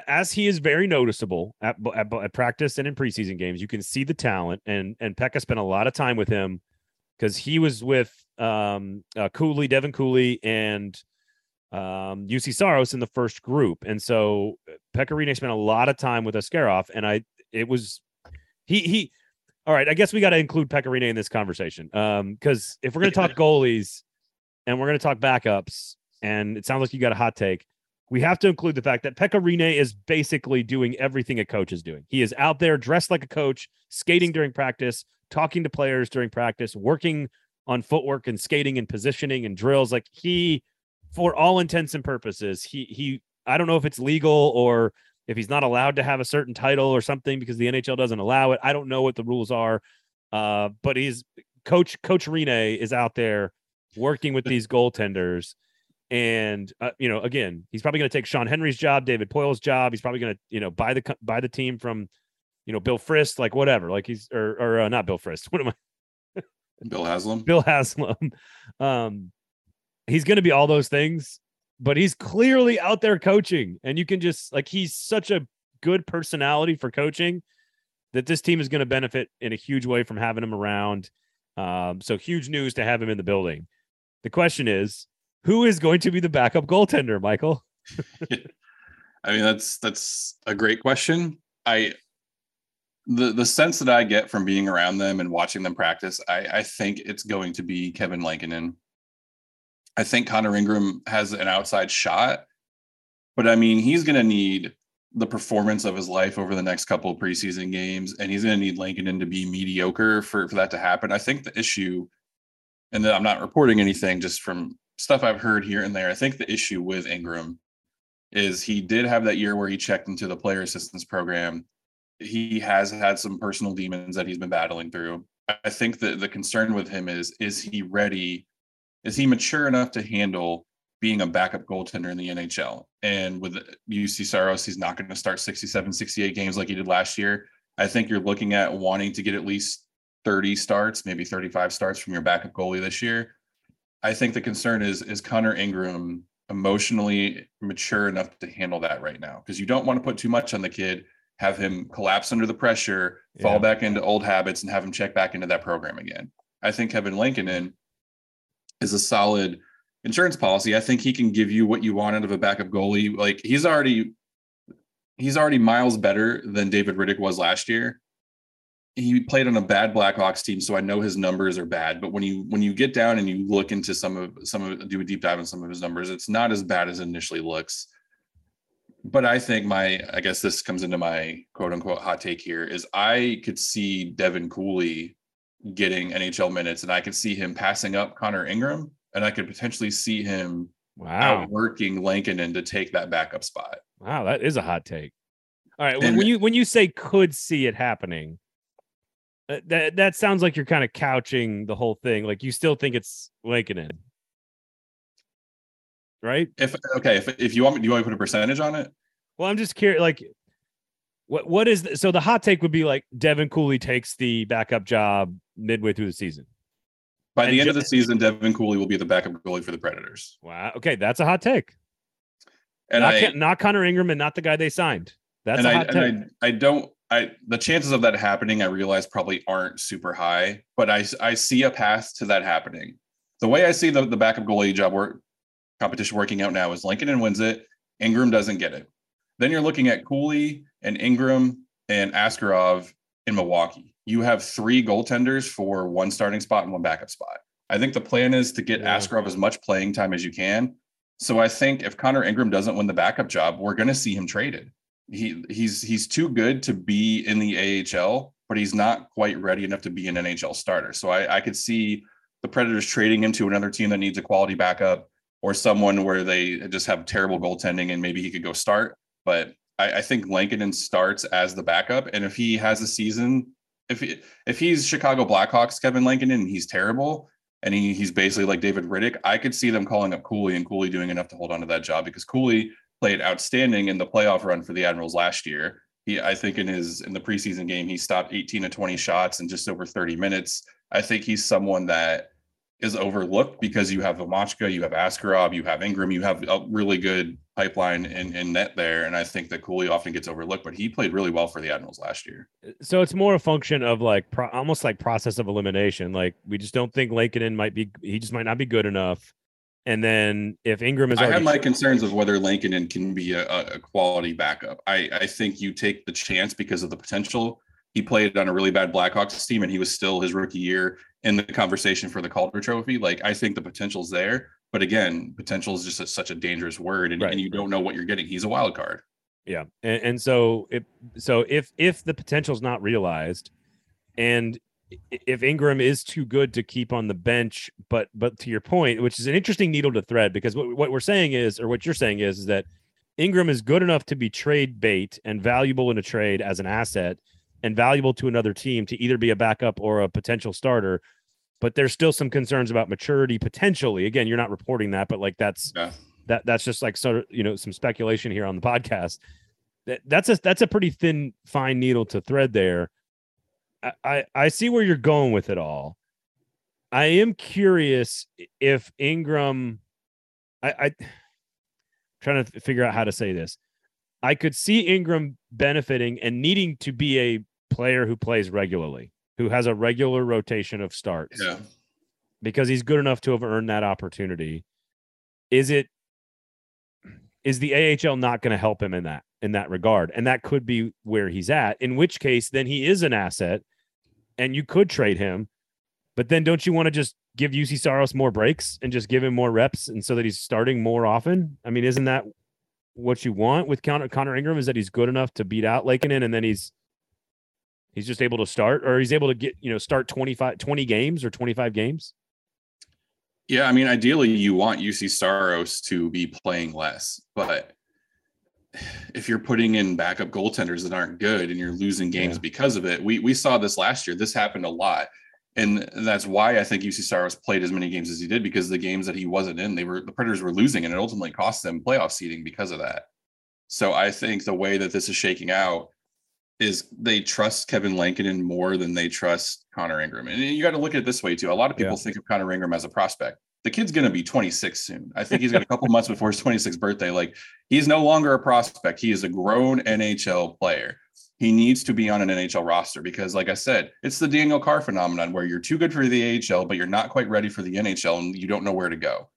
As he is very noticeable at, at, at practice and in preseason games, you can see the talent, and and Pekka spent a lot of time with him because he was with um, uh, Cooley, Devin Cooley, and um, Juuse Saros in the first group, and so uh, Pekka Rinne spent a lot of time with Askarov, and I it was he he. All right, I guess we got to include Pekka Rinne in this conversation um, because if we're going to talk goalies and we're going to talk backups, and it sounds like you got a hot take, we have to include the fact that Pekka is basically doing everything a coach is doing. He is out there dressed like a coach, skating during practice, talking to players during practice, working on footwork and skating and positioning and drills. Like he for all intents and purposes, he he I don't know if it's legal or if he's not allowed to have a certain title or something because the NHL doesn't allow it. I don't know what the rules are. Uh, but he's coach coach Rinne is out there working with these goaltenders. And uh, you know, again, he's probably going to take Sean Henry's job, David Poile's job. He's probably going to, you know, buy the buy the team from, you know, Bill Frist, like whatever. Like he's or or uh, not Bill Frist. What am I? Bill Haslam. Bill Haslam. Um, he's going to be all those things, but he's clearly out there coaching. And you can just like, he's such a good personality for coaching that this team is going to benefit in a huge way from having him around. Um, so huge news to have him in the building. The question is, who is going to be the backup goaltender, Michael? I mean, that's that's a great question. I the the sense that I get from being around them and watching them practice, I, I think it's going to be Kevin Lankinen. I think Connor Ingram has an outside shot, but I mean, he's going to need the performance of his life over the next couple of preseason games, and he's going to need Lankinen to be mediocre for, for that to happen. I think the issue, and I'm not reporting anything just from stuff I've heard here and there. I think the issue with Ingram is he did have that year where he checked into the player assistance program. He has had some personal demons that he's been battling through. I think that the concern with him is is he ready is he mature enough to handle being a backup goaltender in the NHL? And with Juuse Saros, he's not going to start 67, 68 games like he did last year. I think you're looking at wanting to get at least 30 starts, maybe 35 starts from your backup goalie this year. I think the concern is is Connor Ingram emotionally mature enough to handle that right now because you don't want to put too much on the kid, have him collapse under the pressure, yeah. fall back into old habits, and have him check back into that program again. I think Kevin Lankinen is a solid insurance policy. I think he can give you what you want out of a backup goalie. Like he's already he's already miles better than David Rittich was last year. He played on a bad Blackhawks team, so I know his numbers are bad. But when you when you get down and you look into some of some of do a deep dive on some of his numbers, it's not as bad as it initially looks. But I think my I guess this comes into my quote unquote hot take here is I could see Devin Cooley getting NHL minutes, and I could see him passing up Connor Ingram, and I could potentially see him wow working Lankinen to take that backup spot. Wow, that is a hot take. All right, and, when you when you say could see it happening, uh, that that sounds like you're kind of couching the whole thing. Like you still think it's Lankinen, right? If okay, if if you want, me, do you want to put a percentage on it? Well, I'm just curious. Like, what what is the, so the hot take would be like Devin Cooley takes the backup job midway through the season. By and the end of the season, Devin Cooley will be the backup goalie for the Predators. Wow. Okay, that's a hot take. And not, I, not Connor Ingram and not the guy they signed. That's a hot I, take. I, I don't. I the chances of that happening, I realize probably aren't super high, but I I see a path to that happening. The way I see the, the backup goalie job work competition working out now is Lankinen wins it, Ingram doesn't get it. Then you're looking at Cooley and Ingram and Askarov in Milwaukee. You have three goaltenders for one starting spot and one backup spot. I think the plan is to get yeah. Askarov as much playing time as you can. So I think if Connor Ingram doesn't win the backup job, we're going to see him traded. He he's he's too good to be in the AHL, but he's not quite ready enough to be an NHL starter. So I, I could see the Predators trading him to another team that needs a quality backup or someone where they just have terrible goaltending and maybe he could go start. But I, I think Lankinen starts as the backup, and if he has a season, if he, if he's Chicago Blackhawks Kevin Lankinen and he's terrible, and he, he's basically like David Rittich, I could see them calling up Cooley and Cooley doing enough to hold on to that job because Cooley played outstanding in the playoff run for the Admirals last year. He, I think, in his in the preseason game, he stopped 18 to 20 shots in just over 30 minutes. I think he's someone that is overlooked because you have Vomacka, you have Askarov, you have Ingram, you have a really good pipeline in, in net there. And I think that Cooley often gets overlooked, but he played really well for the Admirals last year. So it's more a function of like pro- almost like process of elimination. Like we just don't think Lankinen might be, he just might not be good enough. And then if Ingram is, I have my concerns of whether Lankinen can be a, a quality backup. I, I think you take the chance because of the potential. He played on a really bad Blackhawks team, and he was still his rookie year in the conversation for the Calder Trophy. Like I think the potential's there, but again, potential is just a, such a dangerous word, and, right. and you don't know what you're getting. He's a wild card. Yeah, and, and so if so if if the potential's not realized, and if Ingram is too good to keep on the bench, but but to your point, which is an interesting needle to thread, because what, what we're saying is, or what you're saying is, is that Ingram is good enough to be trade bait and valuable in a trade as an asset, and valuable to another team to either be a backup or a potential starter. But there's still some concerns about maturity potentially. Again, you're not reporting that, but like that's yeah. that that's just like sort of you know some speculation here on the podcast. That that's a that's a pretty thin fine needle to thread there I, I see where you're going with it all. I am curious if Ingram, I, I trying to figure out how to say this. I could see Ingram benefiting and needing to be a player who plays regularly, who has a regular rotation of starts. Yeah. Because he's good enough to have earned that opportunity. Is it is the AHL not going to help him in that in that regard? And that could be where he's at. In which case, then he is an asset, and you could trade him. But then, don't you want to just give Juuse Saros more breaks and just give him more reps, and so that he's starting more often? I mean, isn't that what you want with Connor, Connor Ingram? Is that he's good enough to beat out Lankinen, and then he's he's just able to start, or he's able to get you know start 25, 20 games or twenty five games? Yeah, I mean, ideally, you want Juuse Saros to be playing less, but if you're putting in backup goaltenders that aren't good and you're losing games yeah. because of it, we we saw this last year. This happened a lot, and that's why I think Juuse Saros played as many games as he did because the games that he wasn't in, they were the Predators were losing, and it ultimately cost them playoff seeding because of that. So I think the way that this is shaking out is they trust Kevin Lankinen more than they trust Connor Ingram, and you got to look at it this way too. A lot of people yeah. think of Connor Ingram as a prospect the kid's going to be 26 soon. I think he's got a couple months before his 26th birthday. Like he's no longer a prospect. He is a grown NHL player. He needs to be on an NHL roster because, like I said, it's the Daniel Carr phenomenon where you're too good for the AHL, but you're not quite ready for the NHL and you don't know where to go.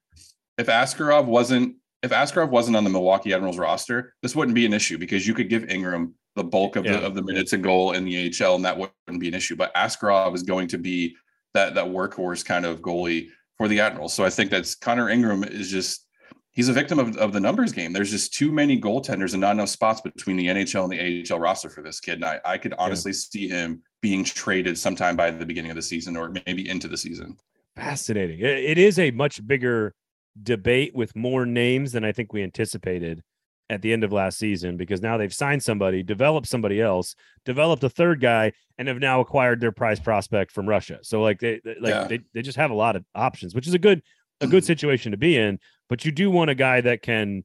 If Askarov wasn't if Askarov wasn't on the Milwaukee Admirals roster, this wouldn't be an issue because you could give Ingram the bulk of yeah. the of the minutes and goal in the AHL, and that wouldn't be an issue. But Askarov is going to be that that workhorse kind of goalie for the Admirals. So I think that's Connor Ingram is just he's a victim of, of the numbers game. There's just too many goaltenders and not enough spots between the NHL and the AHL roster for this kid. And I, I could honestly yeah. see him being traded sometime by the beginning of the season or maybe into the season. Fascinating. it is a much bigger debate with more names than I think we anticipated at the end of last season because now they've signed somebody, developed somebody else, developed a third guy, and have now acquired their prize prospect from Russia. So like they, they like yeah. they, they just have a lot of options, which is a good a good situation to be in. But you do want a guy that can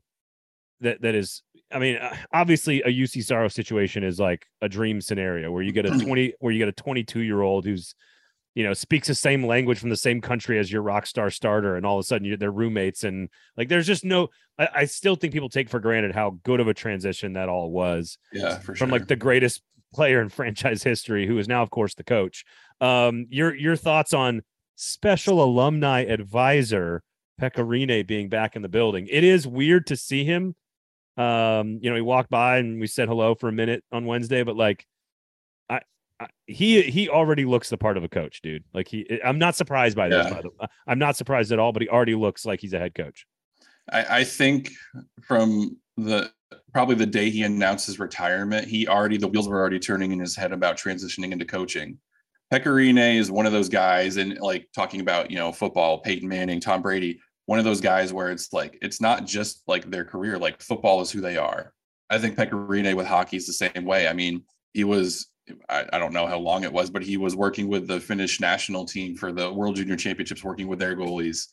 that that is. I mean, uh, obviously, a Juuse Saros situation is like a dream scenario where you get a twenty where you get a twenty two year old who's you know speaks the same language from the same country as your rock star starter and all of a sudden you're, they're roommates and like there's just no I, I, still think people take for granted how good of a transition that all was yeah for from sure. like the greatest player in franchise history who is now of course the coach. Um your your thoughts on special alumni advisor Pekka Rinne being back in the building? It is weird to see him. Um you know he walked by and we said hello for a minute on Wednesday but like he he already looks the part of a coach, dude. Like he, I'm not surprised by this. Yeah. By the, I'm not surprised at all, but he already looks like he's a head coach. I, I think from the probably the day he announced his retirement, he already the wheels were already turning in his head about transitioning into coaching. Pekka Rinne is one of those guys, and like talking about you know football, Peyton Manning, Tom Brady, one of those guys where it's like it's not just like their career, like football is who they are. I think Pekka Rinne with hockey is the same way. I mean, he was I, I, don't know how long it was, but he was working with the Finnish national team for the World Junior Championships, working with their goalies.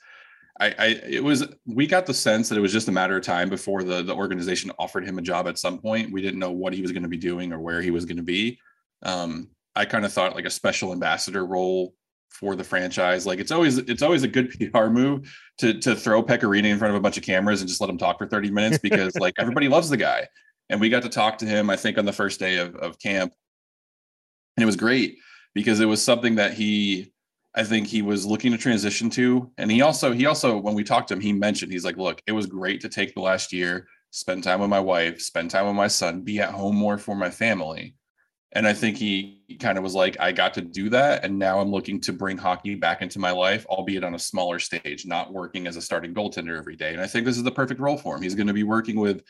I, I it was we got the sense that it was just a matter of time before the the organization offered him a job at some point. We didn't know what he was going to be doing or where he was going to be. Um, I kind of thought like a special ambassador role for the franchise. Like it's always it's always a good PR move to to throw Pekka Rinne in front of a bunch of cameras and just let him talk for 30 minutes because like everybody loves the guy. And we got to talk to him, I think, on the first day of, of camp. And it was great because it was something that he I think he was looking to transition to. And he also, he also, when we talked to him, he mentioned, he's like, look, it was great to take the last year, spend time with my wife, spend time with my son, be at home more for my family. And I think he kind of was like, I got to do that. And now I'm looking to bring hockey back into my life, albeit on a smaller stage, not working as a starting goaltender every day. And I think this is the perfect role for him. He's going to be working with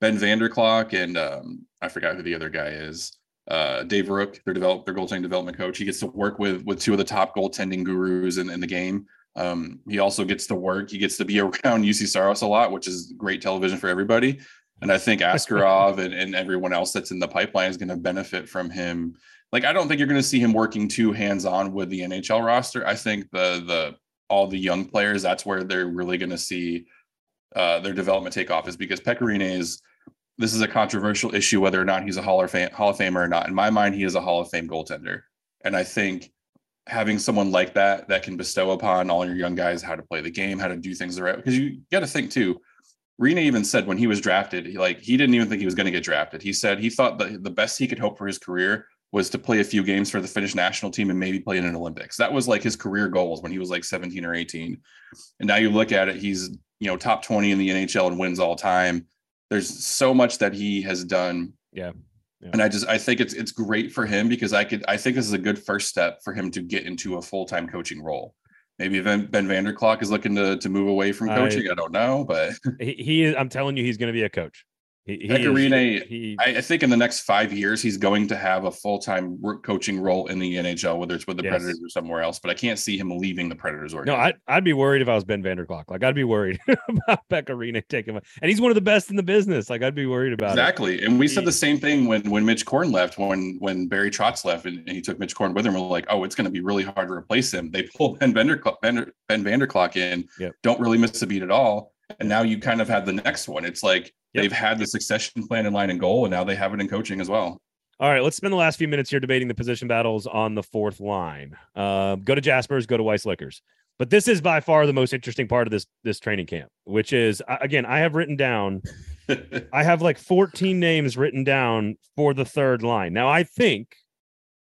Ben Vanderklok and um, I forgot who the other guy is uh, Dave Rook, their develop their goaltending development coach. He gets to work with with two of the top goaltending gurus in, in the game. Um, he also gets to work. He gets to be around Juuse Saros a lot, which is great television for everybody. And I think Askarov and, and everyone else that's in the pipeline is going to benefit from him. Like I don't think you're going to see him working too hands on with the NHL roster. I think the the all the young players that's where they're really going to see uh, their development take off is because Pekka Rinne is this is a controversial issue whether or not he's a Hall of Fame Hall of Famer or not. In my mind, he is a Hall of Fame goaltender, and I think having someone like that that can bestow upon all your young guys how to play the game, how to do things the right way. because you got to think too. Rinne even said when he was drafted, he, like he didn't even think he was going to get drafted. He said he thought that the best he could hope for his career was to play a few games for the Finnish national team and maybe play in an Olympics. That was like his career goals when he was like 17 or 18. And now you look at it, he's you know top 20 in the NHL and wins all time there's so much that he has done. Yeah. yeah. And I just I think it's it's great for him because I could I think this is a good first step for him to get into a full time coaching role. Maybe Ben, ben Vanderklok is looking to to move away from coaching. I, I don't know, but he, he is. I'm telling you, he's going to be a coach. He, he, Rinne, he, I, think in the next five years he's going to have a full time coaching role in the NHL, whether it's with the yes. Predators or somewhere else. But I can't see him leaving the Predators. No, I'd, I'd be worried if I was Ben Vanderklok. Like I'd be worried about Pekka Rinne taking, and he's one of the best in the business. Like I'd be worried about exactly. It. And we said the same thing when when Mitch Korn left, when when Barry Trotz left, and, and he took Mitch Korn with him. We're like, oh, it's going to be really hard to replace him. They pull Ben Vanderklok, ben, ben Vanderklok in, yep. don't really miss a beat at all, and now you kind of have the next one. It's like Yep. They've had the succession plan in line and goal, and now they have it in coaching as well. All right, let's spend the last few minutes here debating the position battles on the fourth line. Uh, go to Jasper's, go to Weiss Liquors. But this is by far the most interesting part of this this training camp, which is again, I have written down, I have like 14 names written down for the third line. Now, I think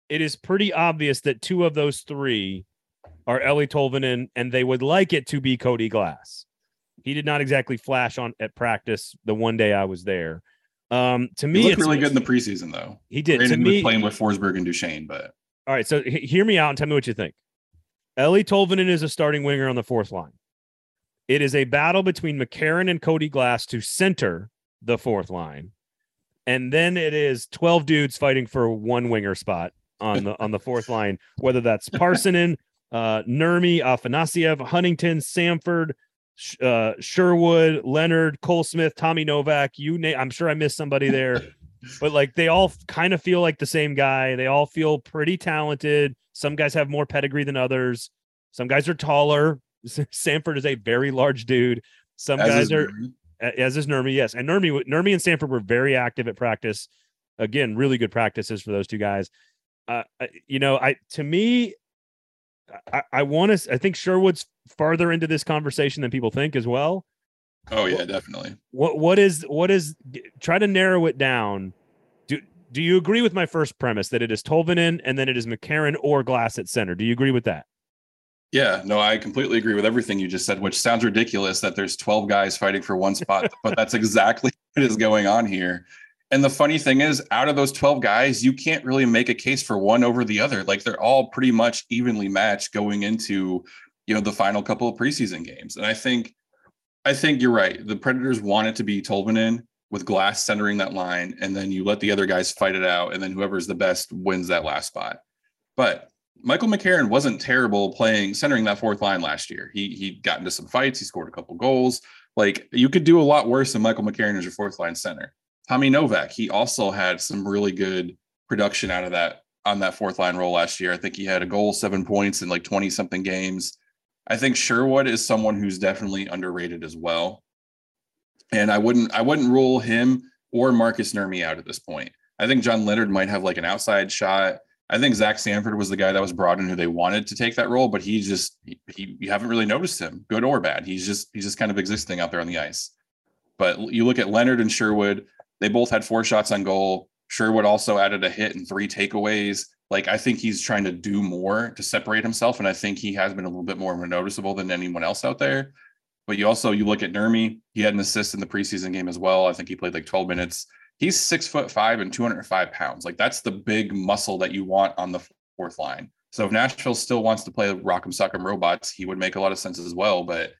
it is pretty obvious that two of those three are Eeli Tolvanen, and they would like it to be Cody Glass. He did not exactly flash on at practice the one day I was there. Um, to me, it's really good in the preseason, though. He did. Brandon to me, playing with Forsberg and Duchene, but all right. So h- hear me out and tell me what you think. Eeli Tolvanen is a starting winger on the fourth line. It is a battle between McCarron and Cody Glass to center the fourth line, and then it is twelve dudes fighting for one winger spot on the on the fourth line. Whether that's Parssinen, uh, Nurmi, Afanasyev, Huntington, Sanford, uh, Sherwood, Leonard, Cole Smith, Tommy Novak. You name. I'm sure I missed somebody there, but like they all kind of feel like the same guy. They all feel pretty talented. Some guys have more pedigree than others. Some guys are taller. Sanford is a very large dude. Some as guys are Nurmi. as is Nurmi, yes. And Nurmi, Nurmi and Sanford were very active at practice. Again, really good practices for those two guys. Uh, you know, I to me, I, I want to. I think Sherwood's farther into this conversation than people think as well. Oh yeah, definitely. What what is what is try to narrow it down. Do do you agree with my first premise that it is Tolvanen and then it is McCarron or Glass at center? Do you agree with that? Yeah, no, I completely agree with everything you just said, which sounds ridiculous that there's 12 guys fighting for one spot, but that's exactly what is going on here. And the funny thing is, out of those 12 guys, you can't really make a case for one over the other. Like they're all pretty much evenly matched going into, you know, the final couple of preseason games. And I think, I think you're right. The Predators want it to be Tolvanen with Glass centering that line, and then you let the other guys fight it out, and then whoever's the best wins that last spot. But Michael McCarron wasn't terrible playing centering that fourth line last year. He he got into some fights. He scored a couple goals. Like you could do a lot worse than Michael McCarron as your fourth line center. Tommy Novak, he also had some really good production out of that on that fourth line role last year. I think he had a goal, seven points in like 20 something games. I think Sherwood is someone who's definitely underrated as well. And I wouldn't I wouldn't rule him or Markus Nurmi out at this point. I think John Leonard might have like an outside shot. I think Zach Sanford was the guy that was brought in who they wanted to take that role, but he just he you haven't really noticed him, good or bad. He's just he's just kind of existing out there on the ice. But you look at Leonard and Sherwood, they both had four shots on goal. Sherwood also added a hit and three takeaways. Like I think he's trying to do more to separate himself, and I think he has been a little bit more noticeable than anyone else out there. But you also you look at Nurmi, he had an assist in the preseason game as well. I think he played like 12 minutes. He's six foot five and 205 pounds. Like that's the big muscle that you want on the fourth line. So if Nashville still wants to play Rock'em Sock'em Robots, he would make a lot of sense as well. But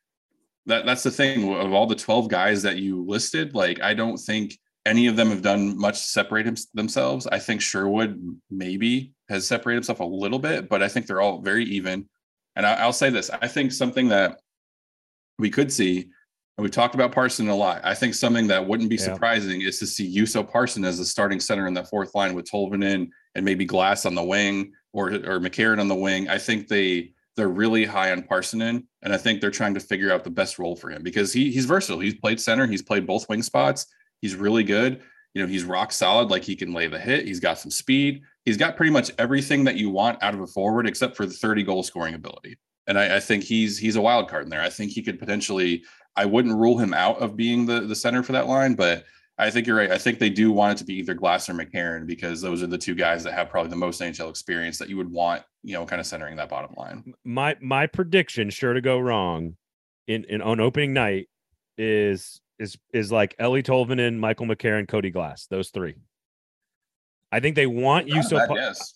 that that's the thing of all the 12 guys that you listed, like I don't think any of them have done much to separate him, themselves. I think Sherwood maybe has separated himself a little bit, but I think they're all very even. And I, will say this: I think something that we could see, and we've talked about Parson a lot. I think something that wouldn't be yeah. surprising is to see Juuso Parson as the starting center in that fourth line with Tolvanen and maybe Glass on the wing or or McCarron on the wing. I think they they're really high on Parssinen, and I think they're trying to figure out the best role for him because he he's versatile. He's played center, he's played both wing spots. He's really good. You know, he's rock solid. Like he can lay the hit. He's got some speed. He's got pretty much everything that you want out of a forward, except for the 30 goal scoring ability. And I, I think he's he's a wild card in there. I think he could potentially. I wouldn't rule him out of being the the center for that line, but I think you're right. I think they do want it to be either Glass or McCarron because those are the two guys that have probably the most NHL experience that you would want, you know, kind of centering that bottom line. My my prediction, sure to go wrong, in, in on opening night, is is is like Eeli Tolvanen, Michael McCarron, Cody Glass. Those three. I think they want you so.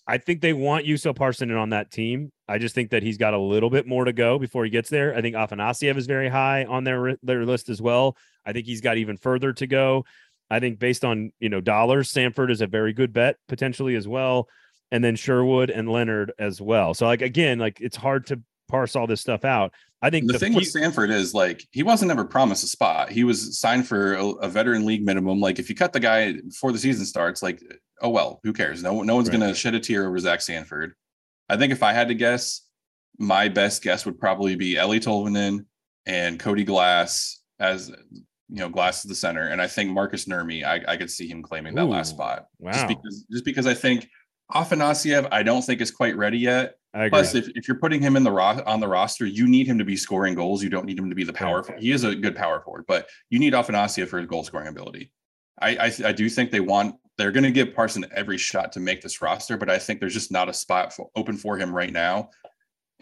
I think they want Juuso Parssinen on that team. I just think that he's got a little bit more to go before he gets there. I think Afanasyev is very high on their their list as well. I think he's got even further to go. I think based on you know dollars, Sanford is a very good bet potentially as well, and then Sherwood and Leonard as well. So like again, like it's hard to parse all this stuff out. I think the, the thing few- with Sanford is like he wasn't ever promised a spot. He was signed for a, a, veteran league minimum. Like if you cut the guy before the season starts, like oh well, who cares? No, no one's right. gonna shed a tear over Zach Sanford. I think if I had to guess, my best guess would probably be Eeli Tolvanen and Cody Glass as you know, Glass is the center, and I think Markus Nurmi, I, I could see him claiming that Ooh, last spot. Wow. Just because just because I think Afanasyev, I don't think is quite ready yet. Plus, if, if you're putting him in the ro- on the roster, you need him to be scoring goals. You don't need him to be the power. Okay. He is a good power forward, but you need Afanasyev for his goal scoring ability. I, I, I do think they want they're going to give Parson every shot to make this roster, but I think there's just not a spot for, open for him right now.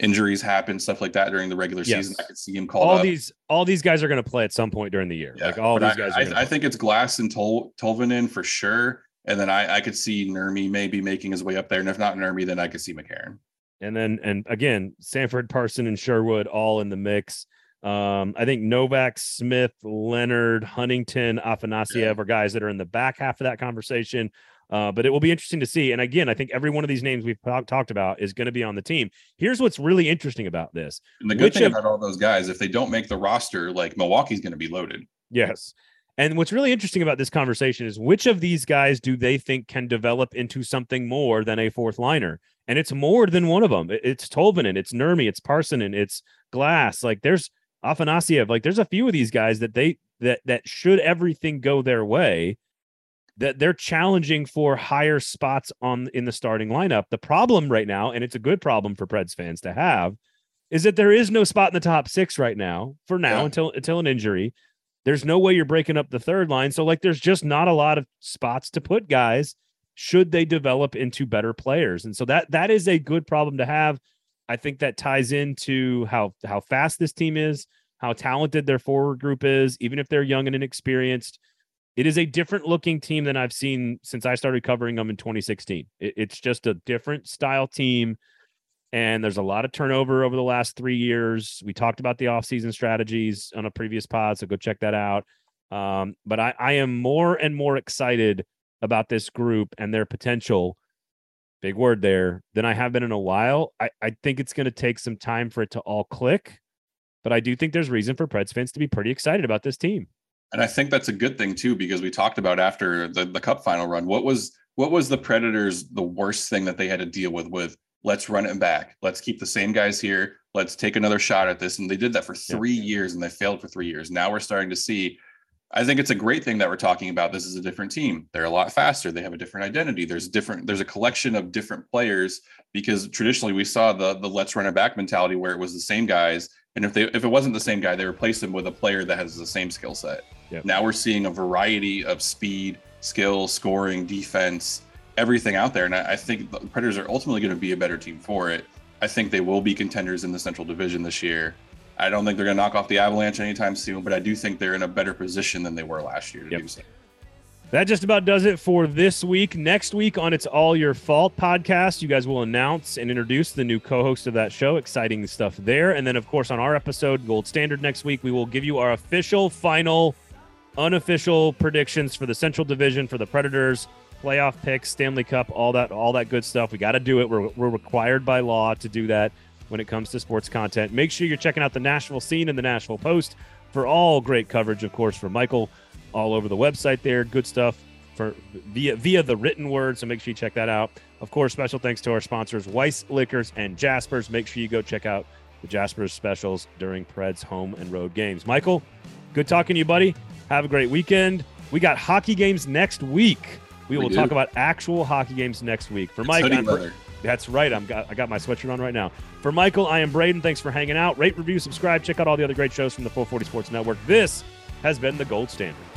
Injuries happen, stuff like that during the regular yes. season. I could see him called. All up. these all these guys are going to play at some point during the year. Yeah, like all these guys. I, I, I think it's Glass and Tol- Tolvanen for sure. And then I, I could see Nurmi maybe making his way up there. And if not Nurmi, then I could see McCarron. And then, and again, Sanford, Parson, and Sherwood all in the mix. Um, I think Novak, Smith, Leonard, Huntington, Afanasyev yeah. are guys that are in the back half of that conversation. Uh, but it will be interesting to see. And again, I think every one of these names we've talked about is going to be on the team. Here's what's really interesting about this. And the good Which thing of, about all those guys, if they don't make the roster, like Milwaukee's going to be loaded. Yes. And what's really interesting about this conversation is which of these guys do they think can develop into something more than a fourth liner? And it's more than one of them. It's Tolvanen, it's Nurmi, it's Parssinen, it's Glass. Like there's Afanasyev. Like there's a few of these guys that they that that should everything go their way, that they're challenging for higher spots on in the starting lineup. The problem right now, and it's a good problem for Preds fans to have, is that there is no spot in the top six right now for now yeah. until until an injury. There's no way you're breaking up the third line. So, like, there's just not a lot of spots to put guys should they develop into better players. And so that that is a good problem to have. I think that ties into how how fast this team is, how talented their forward group is, even if they're young and inexperienced. It is a different looking team than I've seen since I started covering them in 2016. It, it's just a different style team and there's a lot of turnover over the last three years. We talked about the offseason strategies on a previous pod, so go check that out. Um, but I, I am more and more excited about this group and their potential. Big word there than I have been in a while. I, I think it's going to take some time for it to all click, but I do think there's reason for Preds fans to be pretty excited about this team. And I think that's a good thing too, because we talked about after the, the cup final run, what was what was the Predators the worst thing that they had to deal with with let's run it back. Let's keep the same guys here. let's take another shot at this. And they did that for three yeah. years and they failed for three years. Now we're starting to see. I think it's a great thing that we're talking about. This is a different team. They're a lot faster. They have a different identity. There's different. There's a collection of different players because traditionally we saw the the let's run it back mentality where it was the same guys, and if they if it wasn't the same guy, they replaced him with a player that has the same skill set. Yep. Now we're seeing a variety of speed, skill, scoring, defense, everything out there, and I, I think the Predators are ultimately going to be a better team for it. I think they will be contenders in the Central Division this year. I don't think they're going to knock off the Avalanche anytime soon, but I do think they're in a better position than they were last year to yep. do so. That just about does it for this week. Next week on It's All Your Fault podcast, you guys will announce and introduce the new co host of that show. Exciting stuff there. And then, of course, on our episode, Gold Standard next week, we will give you our official, final, unofficial predictions for the Central Division for the Predators playoff picks, Stanley Cup, all that, all that good stuff. We got to do it. We're, we're required by law to do that when it comes to sports content. Make sure you're checking out the Nashville scene and the Nashville Post for all great coverage, of course, for Michael all over the website there. Good stuff for via via the written word. So make sure you check that out. Of course, special thanks to our sponsors, Weiss Liquors and Jaspers. Make sure you go check out the Jaspers specials during Preds home and road games. Michael, good talking to you, buddy. Have a great weekend. We got hockey games next week. We, we will do. talk about actual hockey games next week. For Mike, that's right. I'm got I got my sweatshirt on right now. For Michael, I am Braden. Thanks for hanging out. Rate, review, subscribe. Check out all the other great shows from the 440 Sports Network. This has been the gold standard.